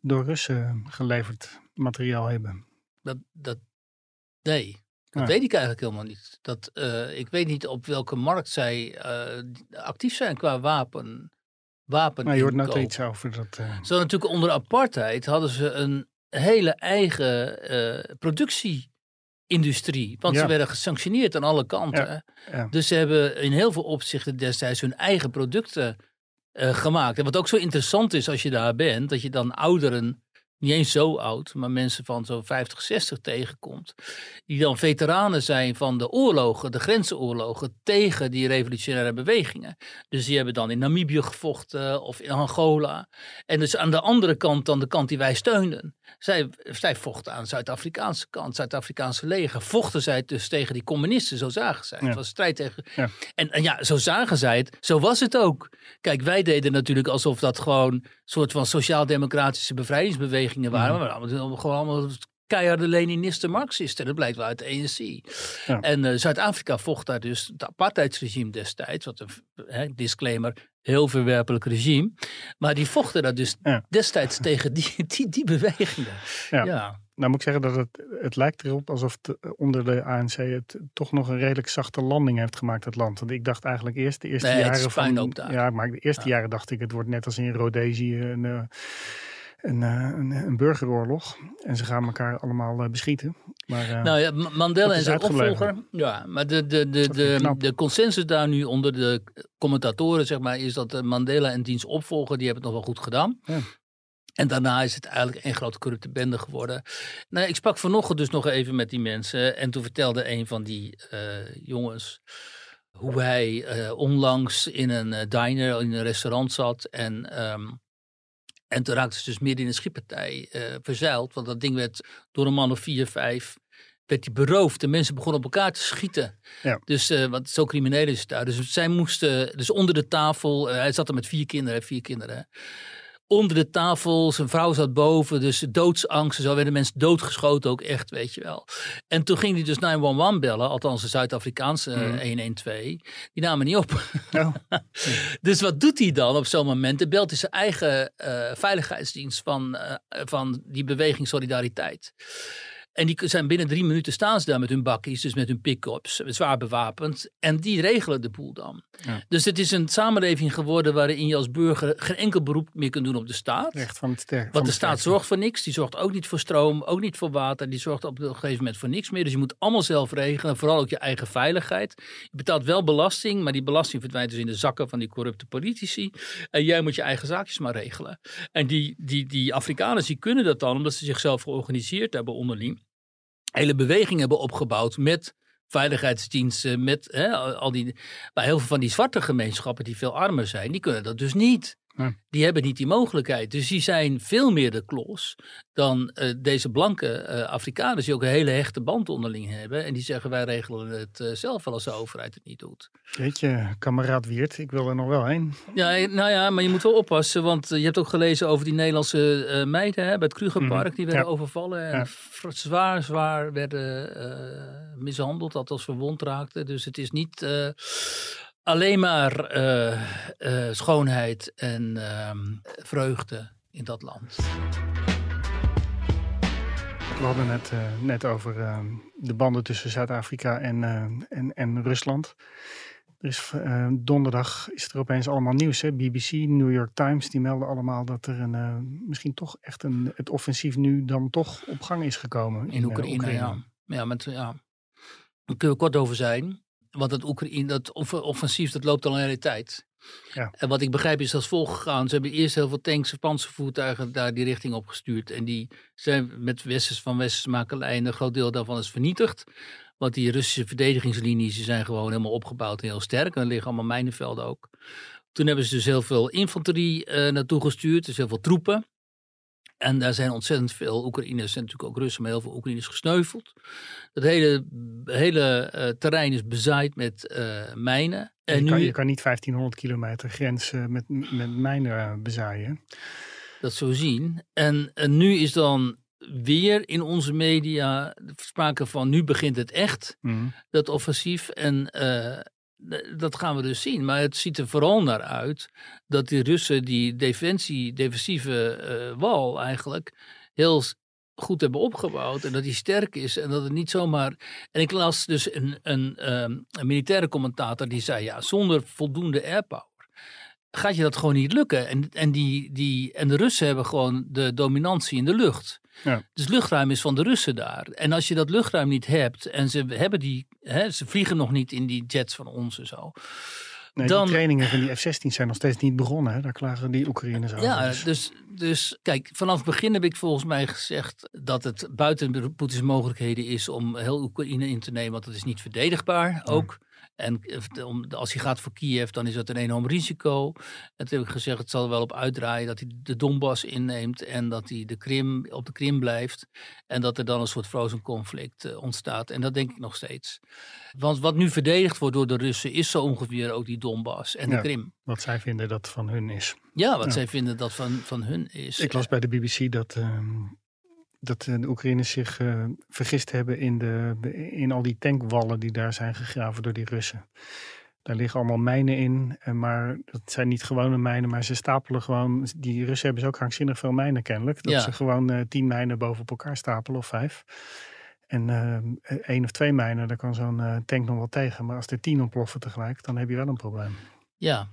door Russen geleverd materiaal hebben.
Dat, dat, nee, dat
Ja.
weet ik eigenlijk helemaal niet. Dat, eh, ik weet niet op welke markt zij eh, actief zijn qua wapen. wapen
Maar je hoort nooit iets over dat. eh,
Zo natuurlijk onder apartheid hadden ze een hele eigen productieindustrie. Want
Ja.
ze werden gesanctioneerd aan alle kanten.
Ja.
Dus ze hebben in heel veel opzichten destijds hun eigen producten gemaakt. En wat ook zo interessant is als je daar bent, dat je dan ouderen, niet eens zo oud, maar mensen van zo'n 50, 60 tegenkomt. Die dan veteranen zijn van de oorlogen, de grensenoorlogen tegen die revolutionaire bewegingen. Dus die hebben dan in Namibië gevochten of in Angola. En dus aan de andere kant dan de kant die wij steunden. Zij, zij vochten aan de Zuid-Afrikaanse kant, Zuid-Afrikaanse leger. Vochten zij dus tegen die communisten, zo zagen zij.
Ja.
Het was strijd tegen...
Ja.
En, en ja, zo zagen zij het. Zo was het ook. Kijk, wij deden natuurlijk alsof dat gewoon een soort van sociaal-democratische bevrijdingsbewegingen waren. Maar we waren allemaal, gewoon allemaal keiharde Leninisten, Marxisten. Dat blijkt wel uit de ANC.
Ja.
En eh, Zuid-Afrika vocht daar dus het apartheidsregime destijds. Wat een hè, disclaimer, heel verwerpelijk regime. Maar die vochten daar dus
Ja.
destijds tegen die, die, die bewegingen.
Ja.
ja.
Nou moet ik zeggen dat het, het lijkt erop alsof het onder de ANC het toch nog een redelijk zachte landing heeft gemaakt, het land. Want ik dacht eigenlijk eerst de eerste
Nee,
jaren van...
ook daar.
Ja, maar de eerste jaren dacht ik het wordt net als in Rhodesië een, eh, een, eh, een, een burgeroorlog. En ze gaan elkaar allemaal eh, beschieten. Maar eh,
Nou ja, Mandela en zijn opvolger. Ja, maar de, de, de, de, de consensus daar nu onder de commentatoren, zeg maar, is dat Mandela en diens opvolger, die hebben het nog wel goed gedaan.
Ja.
En daarna is het eigenlijk een grote corrupte bende geworden. Nou, ik sprak vanochtend dus nog even met die mensen. En toen vertelde een van die jongens hoe hij onlangs in een diner, in een restaurant zat. En, ehm, en toen raakte ze dus midden in een schietpartij eh verzeild. Want dat ding werd door een man of vier, vijf werd hij beroofd. De mensen begonnen op elkaar te schieten.
Ja.
Dus, eh want zo crimineel is het daar. Dus zij moesten, dus onder de tafel, eh, hij zat er met vier kinderen, vier kinderen. hè. Onder de tafel. Zijn vrouw zat boven, dus doodsangst. en Zo werden mensen doodgeschoten ook echt, weet je wel. En toen ging hij dus 911 bellen, althans de Zuid-Afrikaanse eh, 112. Die namen niet op.
Oh.
Dus wat doet hij dan op zo'n moment? Dan belt hij zijn eigen eh, veiligheidsdienst van, eh, van die beweging Solidariteit. En die zijn binnen drie minuten staan ze daar met hun bakkies, dus met hun pick-ups, zwaar bewapend. En die regelen de boel dan.
Ja.
Dus het is een samenleving geworden waarin je als burger geen enkel beroep meer kunt doen op de staat.
Recht van het sterk.
Want de staat zorgt voor niks. Die zorgt ook niet voor stroom, ook niet voor water. Die zorgt op een gegeven moment voor niks meer. Dus je moet allemaal zelf regelen. Vooral ook je eigen veiligheid. Je betaalt wel belasting, maar die belasting verdwijnt dus in de zakken van die corrupte politici. En jij moet je eigen zaakjes maar regelen. En die, die, die Afrikaners die kunnen dat dan, omdat ze zichzelf georganiseerd hebben onderling. Hele beweging hebben opgebouwd met veiligheidsdiensten, met hè, al die, bij heel veel van die zwarte gemeenschappen die veel armer zijn, die kunnen dat dus niet.
Nee.
Die hebben niet die mogelijkheid. Dus die zijn veel meer de klos dan eh, deze blanke eh, Afrikaners die ook een hele hechte band onderling hebben. En die zeggen wij regelen het eh, zelf wel als de overheid het niet doet.
Weet je, kameraad Wiert, ik wil er nog wel heen.
Ja, nou ja, maar je moet wel oppassen, want je hebt ook gelezen over die Nederlandse meiden hè, bij het Krugerpark.
Mhm,
Die werden
ja.
overvallen en
Ja.
zwaar, zwaar werden mishandeld, althans verwond raakten. Dus het is niet alleen maar eh, eh, schoonheid en ehm, vreugde in dat land.
We hadden het eh, net over eh, de banden tussen Zuid-Afrika en, en, en Rusland. Er is, donderdag is er opeens allemaal nieuws. Hè? BBC, New York Times, die melden allemaal dat er een, misschien toch echt een, het offensief nu dan toch op gang is gekomen.
In Oekraïne, ja. Ja, met, ja. Daar kunnen we kort over zijn. Want dat, Oekraïne, dat off- offensief dat loopt al een hele tijd.
Ja.
En wat ik begrijp is als volgt gegaan. Ze hebben eerst heel veel tanks en panzervoertuigen daar die richting op gestuurd. En die zijn met westers van westerse makelij. En een groot deel daarvan is vernietigd. Want die Russische verdedigingslinies die zijn gewoon helemaal opgebouwd en heel sterk. En er liggen allemaal mijnenvelden ook. Toen hebben ze dus heel veel infanterie eh, naartoe gestuurd. Dus heel veel troepen. En daar zijn ontzettend veel Oekraïners en natuurlijk ook Russen, maar heel veel Oekraïners gesneuveld. Het hele, hele eh, terrein is bezaaid met eh, mijnen. En
je,
nu,
kan, je kan niet 1500 kilometer grens met, met mijnen eh, bezaaien.
dat zo zien. En, en nu is dan weer in onze media sprake van nu begint het echt,
Mhm.
dat offensief. En dat gaan we dus zien. Maar het ziet er vooral naar uit dat die Russen die defensie, defensieve eh, wal eigenlijk heel goed hebben opgebouwd. En dat die sterk is en dat het niet zomaar... En ik las dus een, een, ehm, een militaire commentator die zei... ja, zonder voldoende airpower gaat je dat gewoon niet lukken. En, en, die, die, en de Russen hebben gewoon de dominantie in de lucht.
Ja.
Dus luchtruim is van de Russen daar. En als je dat luchtruim niet hebt en ze hebben die, hè, ze vliegen nog niet in die jets van ons en zo.
Nee,
Dan-
Die trainingen van die F-16 zijn nog steeds niet begonnen. Hè? Daar klagen die Oekraïners over.
Ja,
Dus-
dus, dus kijk, vanaf het begin heb ik volgens mij gezegd dat het buiten de Poetins mogelijkheden is om heel Oekraïne in te nemen, want dat is niet verdedigbaar ook. En eh, als hij gaat voor Kiev, dan is dat een enorm risico. En toen heb ik gezegd, het zal er wel op uitdraaien dat hij de Donbass inneemt en dat hij de Krim, op de Krim blijft. En dat er dan een soort frozen conflict eh, ontstaat. En dat denk ik nog steeds. Want wat nu verdedigd wordt door de Russen is zo ongeveer ook die Donbass en de
Ja.
Krim.
Wat zij vinden dat van hun is.
Ja, wat
Ja.
zij vinden dat van, van hun is.
Ik las bij de BBC dat, ehm, dat eh, de Oekraïners zich eh, vergist hebben in, de, in al die tankwallen die daar zijn gegraven door die Russen. Daar liggen allemaal mijnen in, eh, maar dat zijn niet gewone mijnen, maar ze stapelen gewoon. Die Russen hebben ze ook krankzinnig veel mijnen kennelijk. Dat
Ja.
ze gewoon tien mijnen boven op elkaar stapelen of vijf. En eh, één of twee mijnen, daar kan zo'n tank nog wel tegen. Maar als er tien ontploffen tegelijk, dan heb je wel een probleem.
Ja,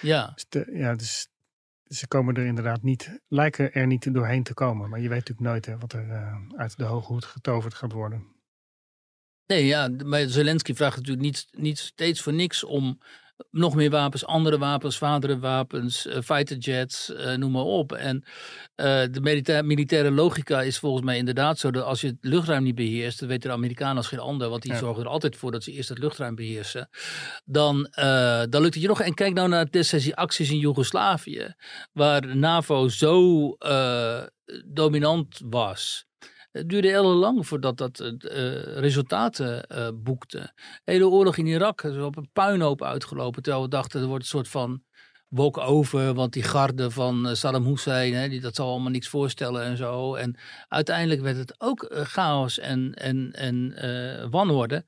ja.
Dus, de- ja, dus ze komen er inderdaad niet, lijken er niet doorheen te komen. Maar je weet natuurlijk nooit hè, wat er eh, uit de hoge hoed getoverd gaat worden.
Nee, ja, maar Zelensky vraagt natuurlijk niet, niet steeds voor niks om nog meer wapens, andere wapens, zwaardere wapens, eh, fighterjets, eh, noem maar op. En eh, de militair, militaire logica is volgens mij inderdaad zo dat als je het luchtruim niet beheerst, dat weten de Amerikanen als geen ander, want die
Ja.
zorgen er altijd voor dat ze eerst het luchtruim beheersen, dan, dan lukt het je nog. En kijk nou naar destijds die acties in Joegoslavië, waar de NAVO zo dominant was. Het duurde heel lang voordat dat eh, eh, resultaten eh, boekte. De hele oorlog in Irak is op een puinhoop uitgelopen. Terwijl we dachten, er wordt een soort van walk over, want die garde van Saddam Hussein, hè, die, dat zal allemaal niks voorstellen en zo. En uiteindelijk werd het ook chaos en, en, en wanorde.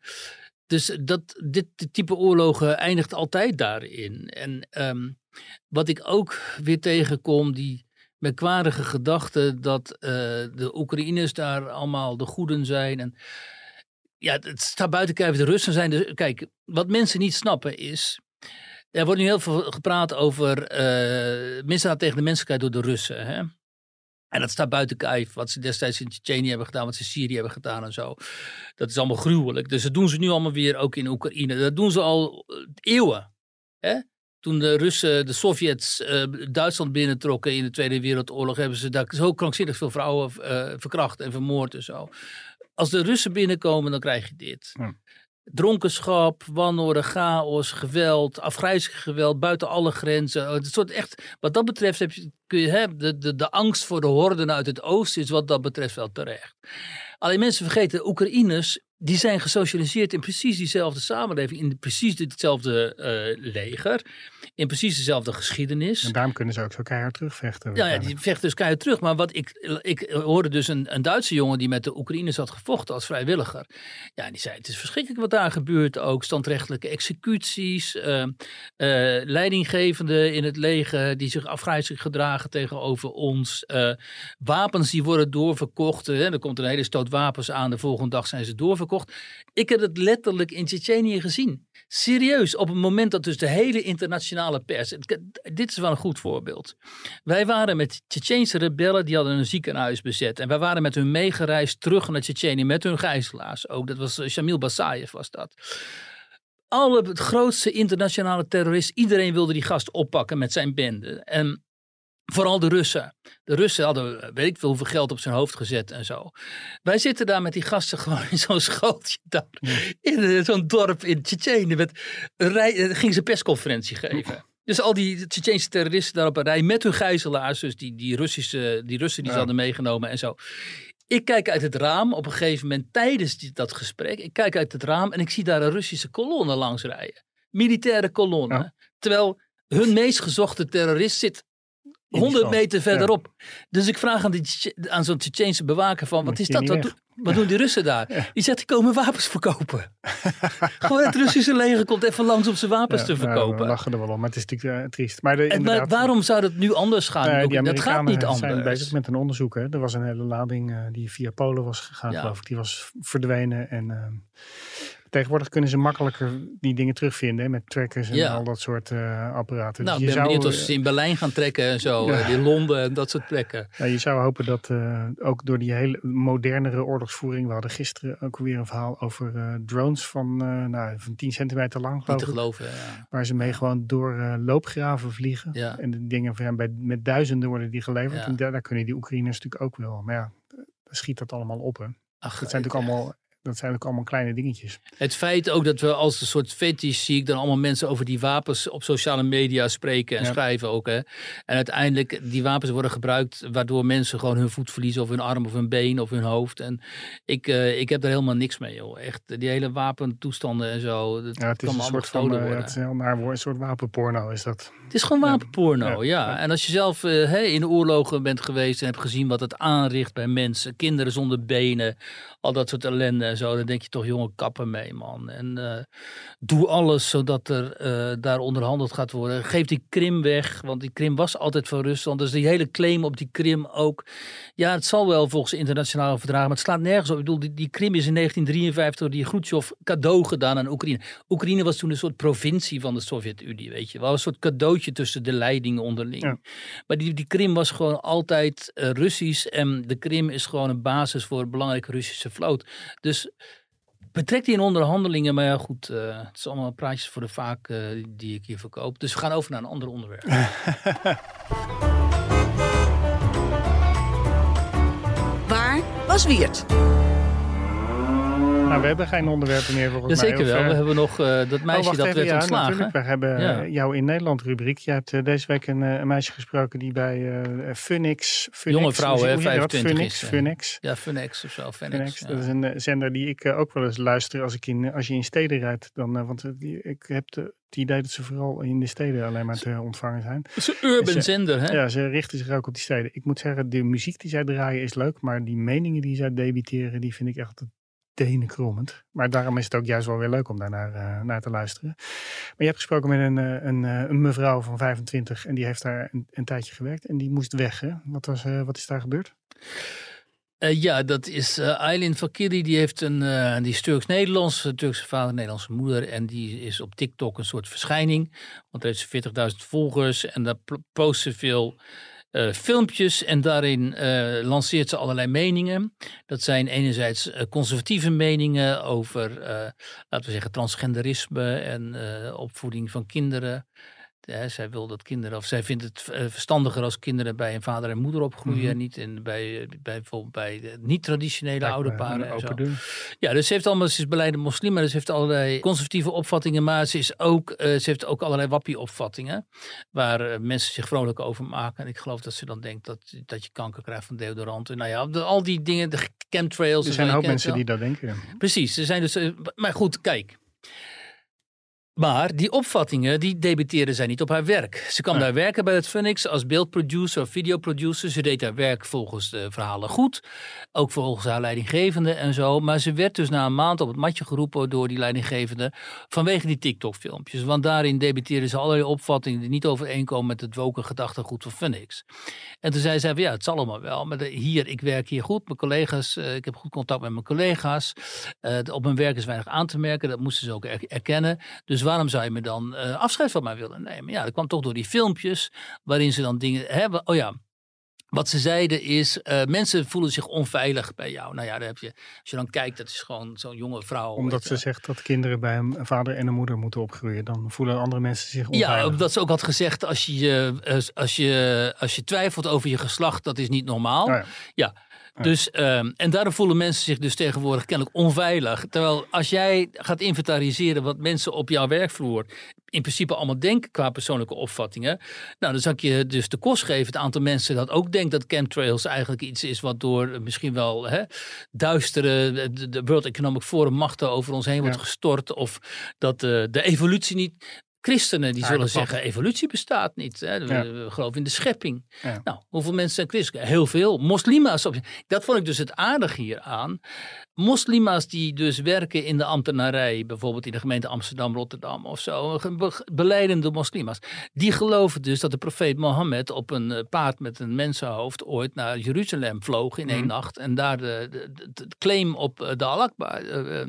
Dus dat, dit type oorlogen eindigt altijd daarin. En ehm, wat ik ook weer tegenkom, die merkwaardige gedachte dat eh, de Oekraïners daar allemaal de goeden zijn. En ja, het staat buiten kijf, de Russen zijn. De, kijk, wat mensen niet snappen is. Er wordt nu heel veel gepraat over eh misdaad tegen de menselijkheid door de Russen. Hè? En dat staat buiten kijf, wat ze destijds in Tsjetsjenië hebben gedaan, wat ze in Syrië hebben gedaan en zo. Dat is allemaal gruwelijk. Dus dat doen ze nu allemaal weer ook in Oekraïne. Dat doen ze al eh, eeuwen. Hè? Toen de Russen, de Sovjets, eh, Duitsland binnentrokken in de Tweede Wereldoorlog, hebben ze daar zo krankzinnig veel vrouwen eh, verkracht en vermoord en zo. Als de Russen binnenkomen, dan krijg je dit. Dronkenschap, wanorde, chaos, geweld, afgrijzelijk geweld buiten alle grenzen. Het soort echt, wat dat betreft heb je, kun je, hè, de, de, de angst voor de horden uit het oosten is wat dat betreft wel terecht. Alleen mensen vergeten, de Oekraïners, die zijn gesocialiseerd in precies diezelfde samenleving, in precies ditzelfde eh, leger, in precies dezelfde geschiedenis.
En daarom kunnen ze ook zo keihard terugvechten.
Ja, ja, die vecht dus keihard terug. Maar wat ik, ik hoorde dus een, een Duitse jongen die met de Oekraïners had gevochten als vrijwilliger. Ja, die zei: Het is verschrikkelijk wat daar gebeurt. Ook standrechtelijke executies, eh, eh, leidinggevenden in het leger die zich afgrijzelijk gedragen tegenover ons. eh, wapens die worden doorverkocht. Hè. Er komt een hele stoot wapens aan. De volgende dag zijn ze doorverkocht. Ik heb het letterlijk in Tsjetsjenië gezien. Serieus, op het moment dat dus de hele internationale pers. Dit is wel een goed voorbeeld. Wij waren met Tsjetsjeense rebellen, die hadden een ziekenhuis bezet. En wij waren met hun meegereisd terug naar Tsjetsjenië met hun gijzelaars. Ook dat was eh, Shamil Basayev was dat. Alle het grootste internationale terrorist, iedereen wilde die gast oppakken met zijn bende. En vooral de Russen. De Russen hadden weet ik veel hoeveel geld op zijn hoofd gezet en zo. Wij zitten daar met die gasten gewoon in zo'n schooltje daar. In eh, zo'n dorp in Tsjetsjenië. Met rij, eh, gingen ze persconferentie geven. Dus al die Tsjetsjeense terroristen daar op een rij met hun gijzelaars. Dus die, die, Russische, die Russen die ze hadden meegenomen en zo. Ik kijk uit het raam op een gegeven moment tijdens die, dat gesprek. Ik kijk uit het raam en ik zie daar een Russische kolonne langs rijden. Militaire kolonne.
Ja.
Terwijl hun meest gezochte terrorist zit 100
stand.
meter
Ja.
verderop. Dus ik vraag aan, die, aan zo'n Tsjetsjeense bewaker van, wat is dat? Wat, wat doen die Russen daar? Die zegt, die komen wapens verkopen. Gewoon het Russische leger komt even langs om zijn wapens
Ja,
te
nou,
verkopen.
we lachen er wel om, maar het is natuurlijk eh, triest. Maar, de,
En, maar waarom zou dat nu anders gaan?
Nee,
Ook-
die
dat gaat niet
Amerikanen zijn
anders.
bezig met een onderzoek. Hè. Er was een hele lading eh, die via Polen was gegaan, geloof ik. Die was verdwenen. En ehm, tegenwoordig kunnen ze makkelijker die dingen terugvinden. Hè, met trackers en
Ja.
al dat soort eh, apparaten.
Nou,
Dus
ik ben
zou,
benieuwd of ze in Berlijn gaan trekken en zo.
Ja.
eh, In Londen en dat soort plekken.
ja, je zou hopen dat eh, ook door die hele modernere oorlogsvoering. We hadden gisteren ook weer een verhaal over drones van, nou, van 10 centimeter lang,
Niet
ik.
geloven. Ja.
Waar ze mee gewoon door loopgraven vliegen.
Ja.
En de dingen zijn bij, met duizenden worden die geleverd. En daar, daar kunnen die Oekraïners natuurlijk ook wel. Maar ja, schiet dat allemaal op. Hè.
Ach,
Dat zijn
het-
natuurlijk allemaal, dat zijn ook allemaal kleine dingetjes.
Het feit ook dat we als een soort fetish zie ik dan allemaal mensen over die wapens op sociale media spreken en
Ja.
schrijven ook. Hè. En uiteindelijk die wapens worden gebruikt waardoor mensen gewoon hun voet verliezen of hun arm of hun been of hun hoofd. En ik, eh, ik heb daar helemaal niks mee joh. Echt, die hele wapentoestanden en zo. Dat
Ja, het is
kan
een
allemaal
soort van eh, ja,
worden.
het is een heel naar woord, een soort wapenporno is dat.
Het is gewoon wapenporno, ja.
Ja.
En als je zelf eh, in de oorlogen bent geweest en hebt gezien wat het aanricht bij mensen, kinderen zonder benen, al dat soort ellende en zo, dan denk je toch, jongen, kappen mee, man. En eh, doe alles zodat er eh, daar onderhandeld gaat worden. Geef die Krim weg, want die Krim was altijd van Rusland. Dus die hele claim op die Krim ook. Ja, het zal wel volgens internationale verdragen, maar het slaat nergens op. Ik bedoel, die, die Krim is in 1953 door die Khrushchev cadeau gedaan aan Oekraïne. Oekraïne was toen een soort provincie van de Sovjet-Unie, weet je wel. Een soort cadeautje tussen de leidingen onderling.
Ja.
Maar die, die Krim was gewoon altijd eh, Russisch. En de Krim is gewoon een basis voor een belangrijke Russische vloot. Dus betrek die in onderhandelingen. Maar ja, goed, eh, het is allemaal praatjes voor de vaak eh, die ik hier verkoop. Dus we gaan over naar een ander onderwerp.
Waar was Wiert?
Nou Nou, we hebben geen onderwerpen meer volgens mij.
Jazeker
Of,
wel.
eh,
We hebben nog eh, dat
oh,
meisje dat werd
ja,
ontslagen.
natuurlijk. We hebben
Ja.
eh, jou in Nederland rubriek. Je hebt deze week een, een meisje gesproken die bij eh Funix, Funix...
Jonge vrouw, hè,
zeg je dat?
25
Funix,
is.
Funix.
Ja, Funex of zo.
Funix.
ja.
Dat is een zender die ik ook wel eens luister als, ik in, als je in steden rijdt. Dan, want ik heb de, het idee dat ze vooral in de steden alleen maar te ontvangen zijn.
Het is een urban zender, hè?
Ja, ze richten zich ook op die steden. Ik moet zeggen, de muziek die zij draaien is leuk, maar die meningen die zij debiteren, die vind ik echt tenenkrommend. Maar daarom is het ook juist wel weer leuk om daar naar, eh, naar te luisteren. Maar je hebt gesproken met een, eh, een, eh, een mevrouw van 25 en die heeft daar een, een tijdje gewerkt en die moest weg. Hè? Wat, was, wat is daar gebeurd?
Ja, dat is Aylin Fakiri. Die heeft een, die is Turks-Nederlands, eh, Turkse vader, Nederlandse moeder. En die is op TikTok een soort verschijning. Want daar heeft ze 40.000 volgers. En daar post ze veel eh, filmpjes. En daarin eh, lanceert ze allerlei meningen. Dat zijn enerzijds eh, conservatieve meningen over, laten we zeggen, transgenderisme en opvoeding van kinderen. Ja, zij wil dat kinderen, of zij vindt het eh, verstandiger als kinderen bij een vader en moeder opgroeien.
Mhm.
En niet in, bij, eh, bij, bijvoorbeeld bij niet-traditionele ouderparen.
Een
en zo. Ja, dus ze heeft allemaal, ze is beleide moslim, maar dus ze heeft allerlei conservatieve opvattingen. Maar ze, is ook, eh, ze heeft ook allerlei wappie-opvattingen. Waar eh, mensen zich vrolijk over maken. En ik geloof dat ze dan denkt dat, dat je kanker krijgt van deodoranten. Nou ja, de- al die dingen, de chemtrails.
Er
en
zijn
kent
mensen
wel.
die dat denken.
Precies, er zijn dus. eh, Maar goed, kijk. Maar die opvattingen, die zij niet op haar werk. Ze
Nee.
daar werken bij het Phoenix als beeldproducer of videoproducer. Ze deed haar werk volgens de verhalen goed. Ook volgens haar leidinggevende en zo. Maar ze werd dus na een maand op het matje geroepen door die leidinggevende. Vanwege die TikTok-filmpjes. Want daarin debiteren ze allerlei opvattingen die niet overeenkomen met het woken gedachtegoed van Phoenix. En toen zei zij van ja, het zal allemaal wel. Maar de- hier, ik werk hier goed. Mijn collega's, eh, ik heb goed contact met mijn collega's. Eh, op mijn werk is weinig aan te merken. Dat moesten ze ook er- erkennen. Dus waarom zou je me dan eh, afscheid van mij willen nemen? Ja, dat kwam toch door die filmpjes. Waarin ze dan dingen hebben. Oh ja. Wat ze zeiden is, eh, mensen voelen zich onveilig bij jou. Nou ja, daar heb je, als je dan kijkt, dat is gewoon zo'n jonge vrouw.
Omdat ze zegt dat kinderen bij een vader en een moeder moeten opgroeien. Dan voelen andere mensen zich onveilig.
Ja, omdat ze ook had gezegd, als je, als, als je, als je twijfelt over je geslacht, dat is niet normaal.
Oh ja.
Ja. Dus, ehm, en daarom voelen mensen zich dus tegenwoordig kennelijk onveilig. Terwijl als jij gaat inventariseren wat mensen op jouw werkvloer in principe allemaal denken qua persoonlijke opvattingen. Nou, dan zou ik je dus de kost geven. Het aantal mensen dat ook denkt dat chemtrails eigenlijk iets is wat door eh, misschien wel hè, duistere, de, de World Economic Forum machten over ons heen wordt gestort. Of dat eh, de evolutie niet. Christenen die zullen zeggen evolutie bestaat niet. Hè? We,
Ja.
geloven in de schepping.
Ja.
Nou, hoeveel mensen zijn christen? Heel veel. Moslima's. Dat vond ik dus het aardige hier aan. Moslima's die dus werken in de ambtenarij, bijvoorbeeld in de gemeente Amsterdam, Rotterdam of zo, be- beleidende moslima's, die geloven dus dat de profeet Mohammed op een eh, paard met een mensenhoofd ooit naar Jeruzalem vloog in één
Mhm.
nacht en daar de, de, de- de claim op eh, de Al-Aqba eh,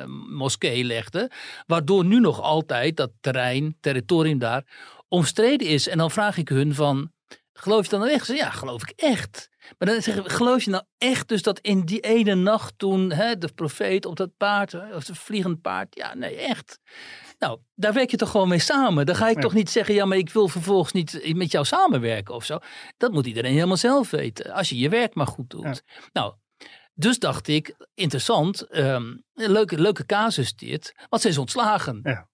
eh, moskee legde, waardoor nu nog altijd dat terrein, territorium daar, omstreden is. En dan vraag ik hun van, geloof je dan nou echt? Ze zeggen, Ja, geloof ik echt. Maar dan zeggen geloof je nou echt dus dat in die ene nacht toen hè, de profeet op dat paard, hè, of het vliegend paard, ja nee echt. Nou, daar werk je toch gewoon mee samen. Dan ga ik
Ja.
toch niet zeggen, ja maar ik wil vervolgens niet met jou samenwerken of zo. Dat moet iedereen helemaal zelf weten. Als je je werk maar goed doet. Nou, dus dacht ik, interessant, ehm, leuke, leuke casus dit, want ze is ontslagen.
Ja.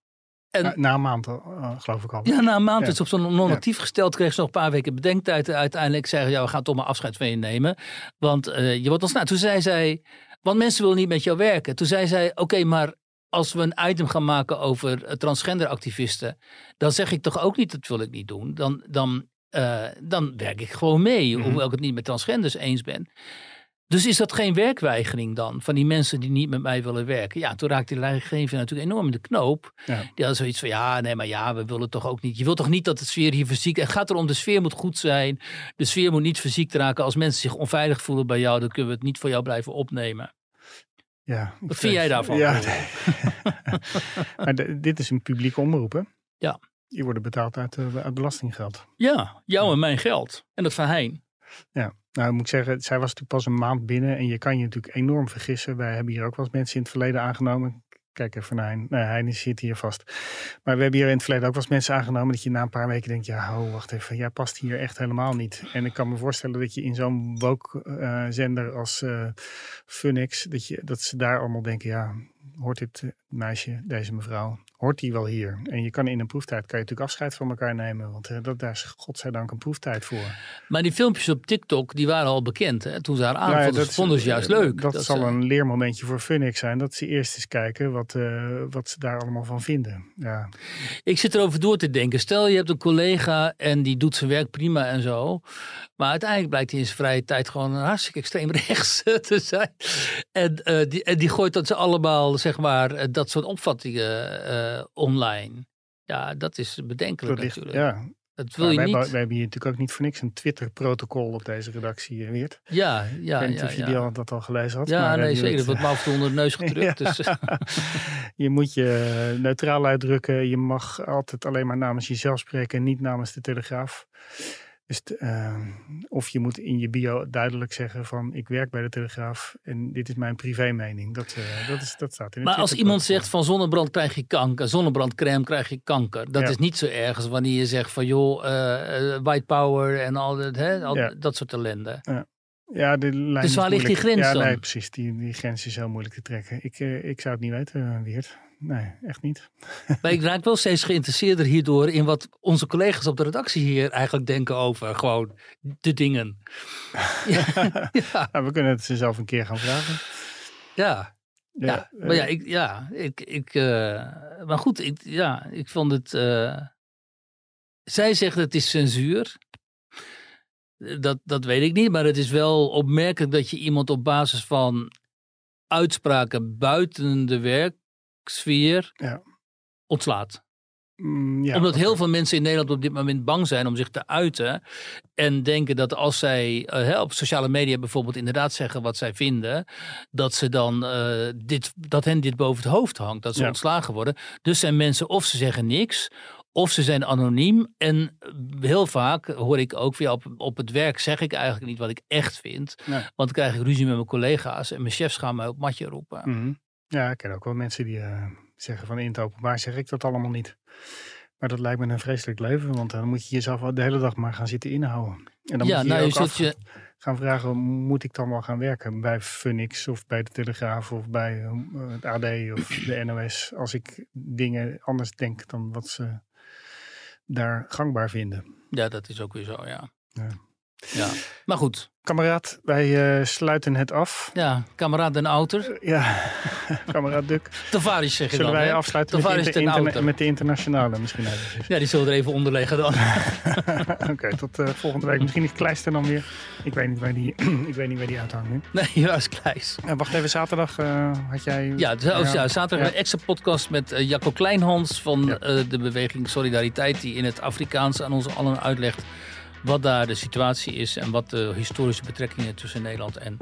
En,
Na, na een maand, eh, geloof ik al.
ja, na een maand
Ja.
is op zo'n non-actief gesteld. Kreeg ze nog een paar weken bedenktijd. Uiteindelijk zeggen ja, we gaan toch maar afscheid van je nemen. Want eh, je wordt ontslagen. Toen zei zij, want mensen willen niet met jou werken. Toen zei zij, oké, maar als we een item gaan maken over eh, transgenderactivisten. Dan zeg ik toch ook niet, dat wil ik niet doen. Dan, dan, dan werk ik gewoon mee.
Mhm.
Hoewel ik het niet met transgenders eens ben. Dus is dat geen werkweigering dan van die mensen die niet met mij willen werken? Ja, toen raakte die leidinggever natuurlijk enorm in de knoop.
Ja.
Die had zoiets van, ja, nee, maar ja, we willen toch ook niet. Je wilt toch niet dat de sfeer hier fysiek... Het gaat erom, de sfeer moet goed zijn. De sfeer moet niet fysiek raken. Als mensen zich onveilig voelen bij jou, dan kunnen we het niet voor jou blijven opnemen.
Ja,
Wat vind jij daarvan?
Ja, maar de- dit is een publieke omroep, hè?
Ja.
Die worden betaald uit, eh, uit belastinggeld.
Ja, jou en mijn geld. En dat van Hein.
Ja, nou ik moet zeggen, zij was natuurlijk pas een maand binnen en je kan je natuurlijk enorm vergissen. Wij hebben hier ook wel mensen in het verleden aangenomen. Kijk even naar Hein. Nee, Hein zit hier vast. Maar we hebben hier in het verleden ook wel eens mensen aangenomen dat je na een paar weken denkt, ja, ho, wacht even, jij past hier echt helemaal niet. En ik kan me voorstellen dat je in zo'n woke-zender als eh Funix, dat, je, dat ze daar allemaal denken, ja, hoort dit eh, meisje, deze mevrouw, hoort die wel hier? En je kan in een proeftijd, kan je natuurlijk afscheid van elkaar nemen, want eh, dat, daar is godzijdank een proeftijd voor.
Maar die filmpjes op TikTok, die waren al bekend. Hè? Toen ze haar
Nou ja,
aanvonden,
dat-
vonden ze juist leuk.
Dat, zal
ze-
een leermomentje voor Funix zijn. Dat ze eerst eens kijken wat, eh, wat ze daar allemaal van vinden. Ja,
Ik zit erover door te denken. Stel, je hebt een collega en die doet zijn werk prima en zo. Maar uiteindelijk blijkt hij in zijn vrije tijd gewoon een hartstikke extreem rechts te zijn. En, eh, die, en die gooit dat ze allemaal, zeg maar, eh, dat soort opvattingen eh, online. Ja, dat is bedenkelijk
dat ligt,
natuurlijk.
ja.
Dat wil
Maar
je
wij,
niet.
hebben- wij hebben hier natuurlijk ook niet voor niks een Twitter-protocol op deze redactie, eh, Weert.
Ja,
ik
ja,
weet niet
ja.
of je
ja.
die al, dat al gelezen had.
Ja,
maar,
nee, zeker. Dat wordt me onder de neus gedrukt. Dus,
je moet je neutraal uitdrukken. Je mag altijd alleen maar namens jezelf spreken en niet namens de Telegraaf. Dus t- of je moet in je bio duidelijk zeggen van ik werk bij de Telegraaf en dit is mijn privé mening. Dat, eh, dat, is, dat staat in
maar als iemand zegt van zonnebrand krijg je kanker, zonnebrandcrème krijg je kanker. Dat
Ja.
is niet zo erg als wanneer je zegt van joh, eh, eh, white power en al dat, hè, al
Ja.
dat soort ellende.
Ja, de lijn
Dus
is
waar ligt die
moeilijk.
grens
ja,
dan?
Nee, precies. Die, die grens is heel moeilijk te trekken. Ik, ik zou het niet weten, Weert. Nee, echt niet.
Maar ik raak wel steeds geïnteresseerder hierdoor in wat onze collega's op de redactie hier eigenlijk denken over gewoon de dingen. ja, ja,
Nou, we kunnen het ze zelf een keer gaan vragen.
ja. Ja,
eh,
maar ja, ik, ja, ik, ik, eh, maar goed, ik, ja, ik vond het. eh, zij zegt het is censuur. Dat, dat weet ik niet, maar het is wel opmerkelijk dat je iemand op basis van uitspraken buiten de werksfeer
Ja.
ontslaat.
mm, ja,
Omdat heel veel mensen in Nederland op dit moment bang zijn om zich te uiten. En denken dat als zij eh, hè, op sociale media bijvoorbeeld inderdaad zeggen wat zij vinden. Dat, ze dan, eh, dit, dat hen dit boven het hoofd hangt. Dat ze
Ja.
ontslagen worden. Dus zijn mensen of ze zeggen niks. Of ze zijn anoniem. En heel vaak hoor ik ook weer op, op het werk zeg ik eigenlijk niet wat ik echt vind.
Nee.
Want dan krijg ik ruzie met mijn collega's. En mijn chefs gaan mij op matje roepen.
Mhm. Ja, ik ken ook wel mensen die eh, zeggen van in het openbaar zeg ik dat allemaal niet. Maar dat lijkt me een vreselijk leven, want dan moet je jezelf de hele dag maar gaan zitten inhouden. En dan
Ja,
moet je
nou,
je ook af
je-
gaan vragen, moet ik dan wel gaan werken bij Funix of bij de Telegraaf of bij eh, het AD of de NOS als ik dingen anders denk dan wat ze daar gangbaar vinden.
Ja, dat is ook weer zo, ja.
Ja.
Ja. Maar goed,
Kameraad, wij eh, sluiten het af.
ja, kameraad den Outer.
Ja, kameraad Duk.
Tavares zeg je
Zullen
dan,
wij afsluiten met inter-
ten
met de internationale misschien.
Ja, die zullen er even onder leggen dan.
Oké, tot eh, volgende week. Misschien is Kleister dan weer. Ik weet niet waar die, ik weet niet waar die uithangt nu.
nee, juist Kleis.
Eh, wacht even, zaterdag had jij...
Ja, dus, oh, ja, zaterdag
Ja.
een extra podcast met Jacco Kleinhans van
Ja.
de beweging Solidariteit. Die in het Afrikaans aan ons allen uitlegt wat daar de situatie is en wat de historische betrekkingen tussen Nederland en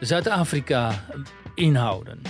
Zuid-Afrika inhouden.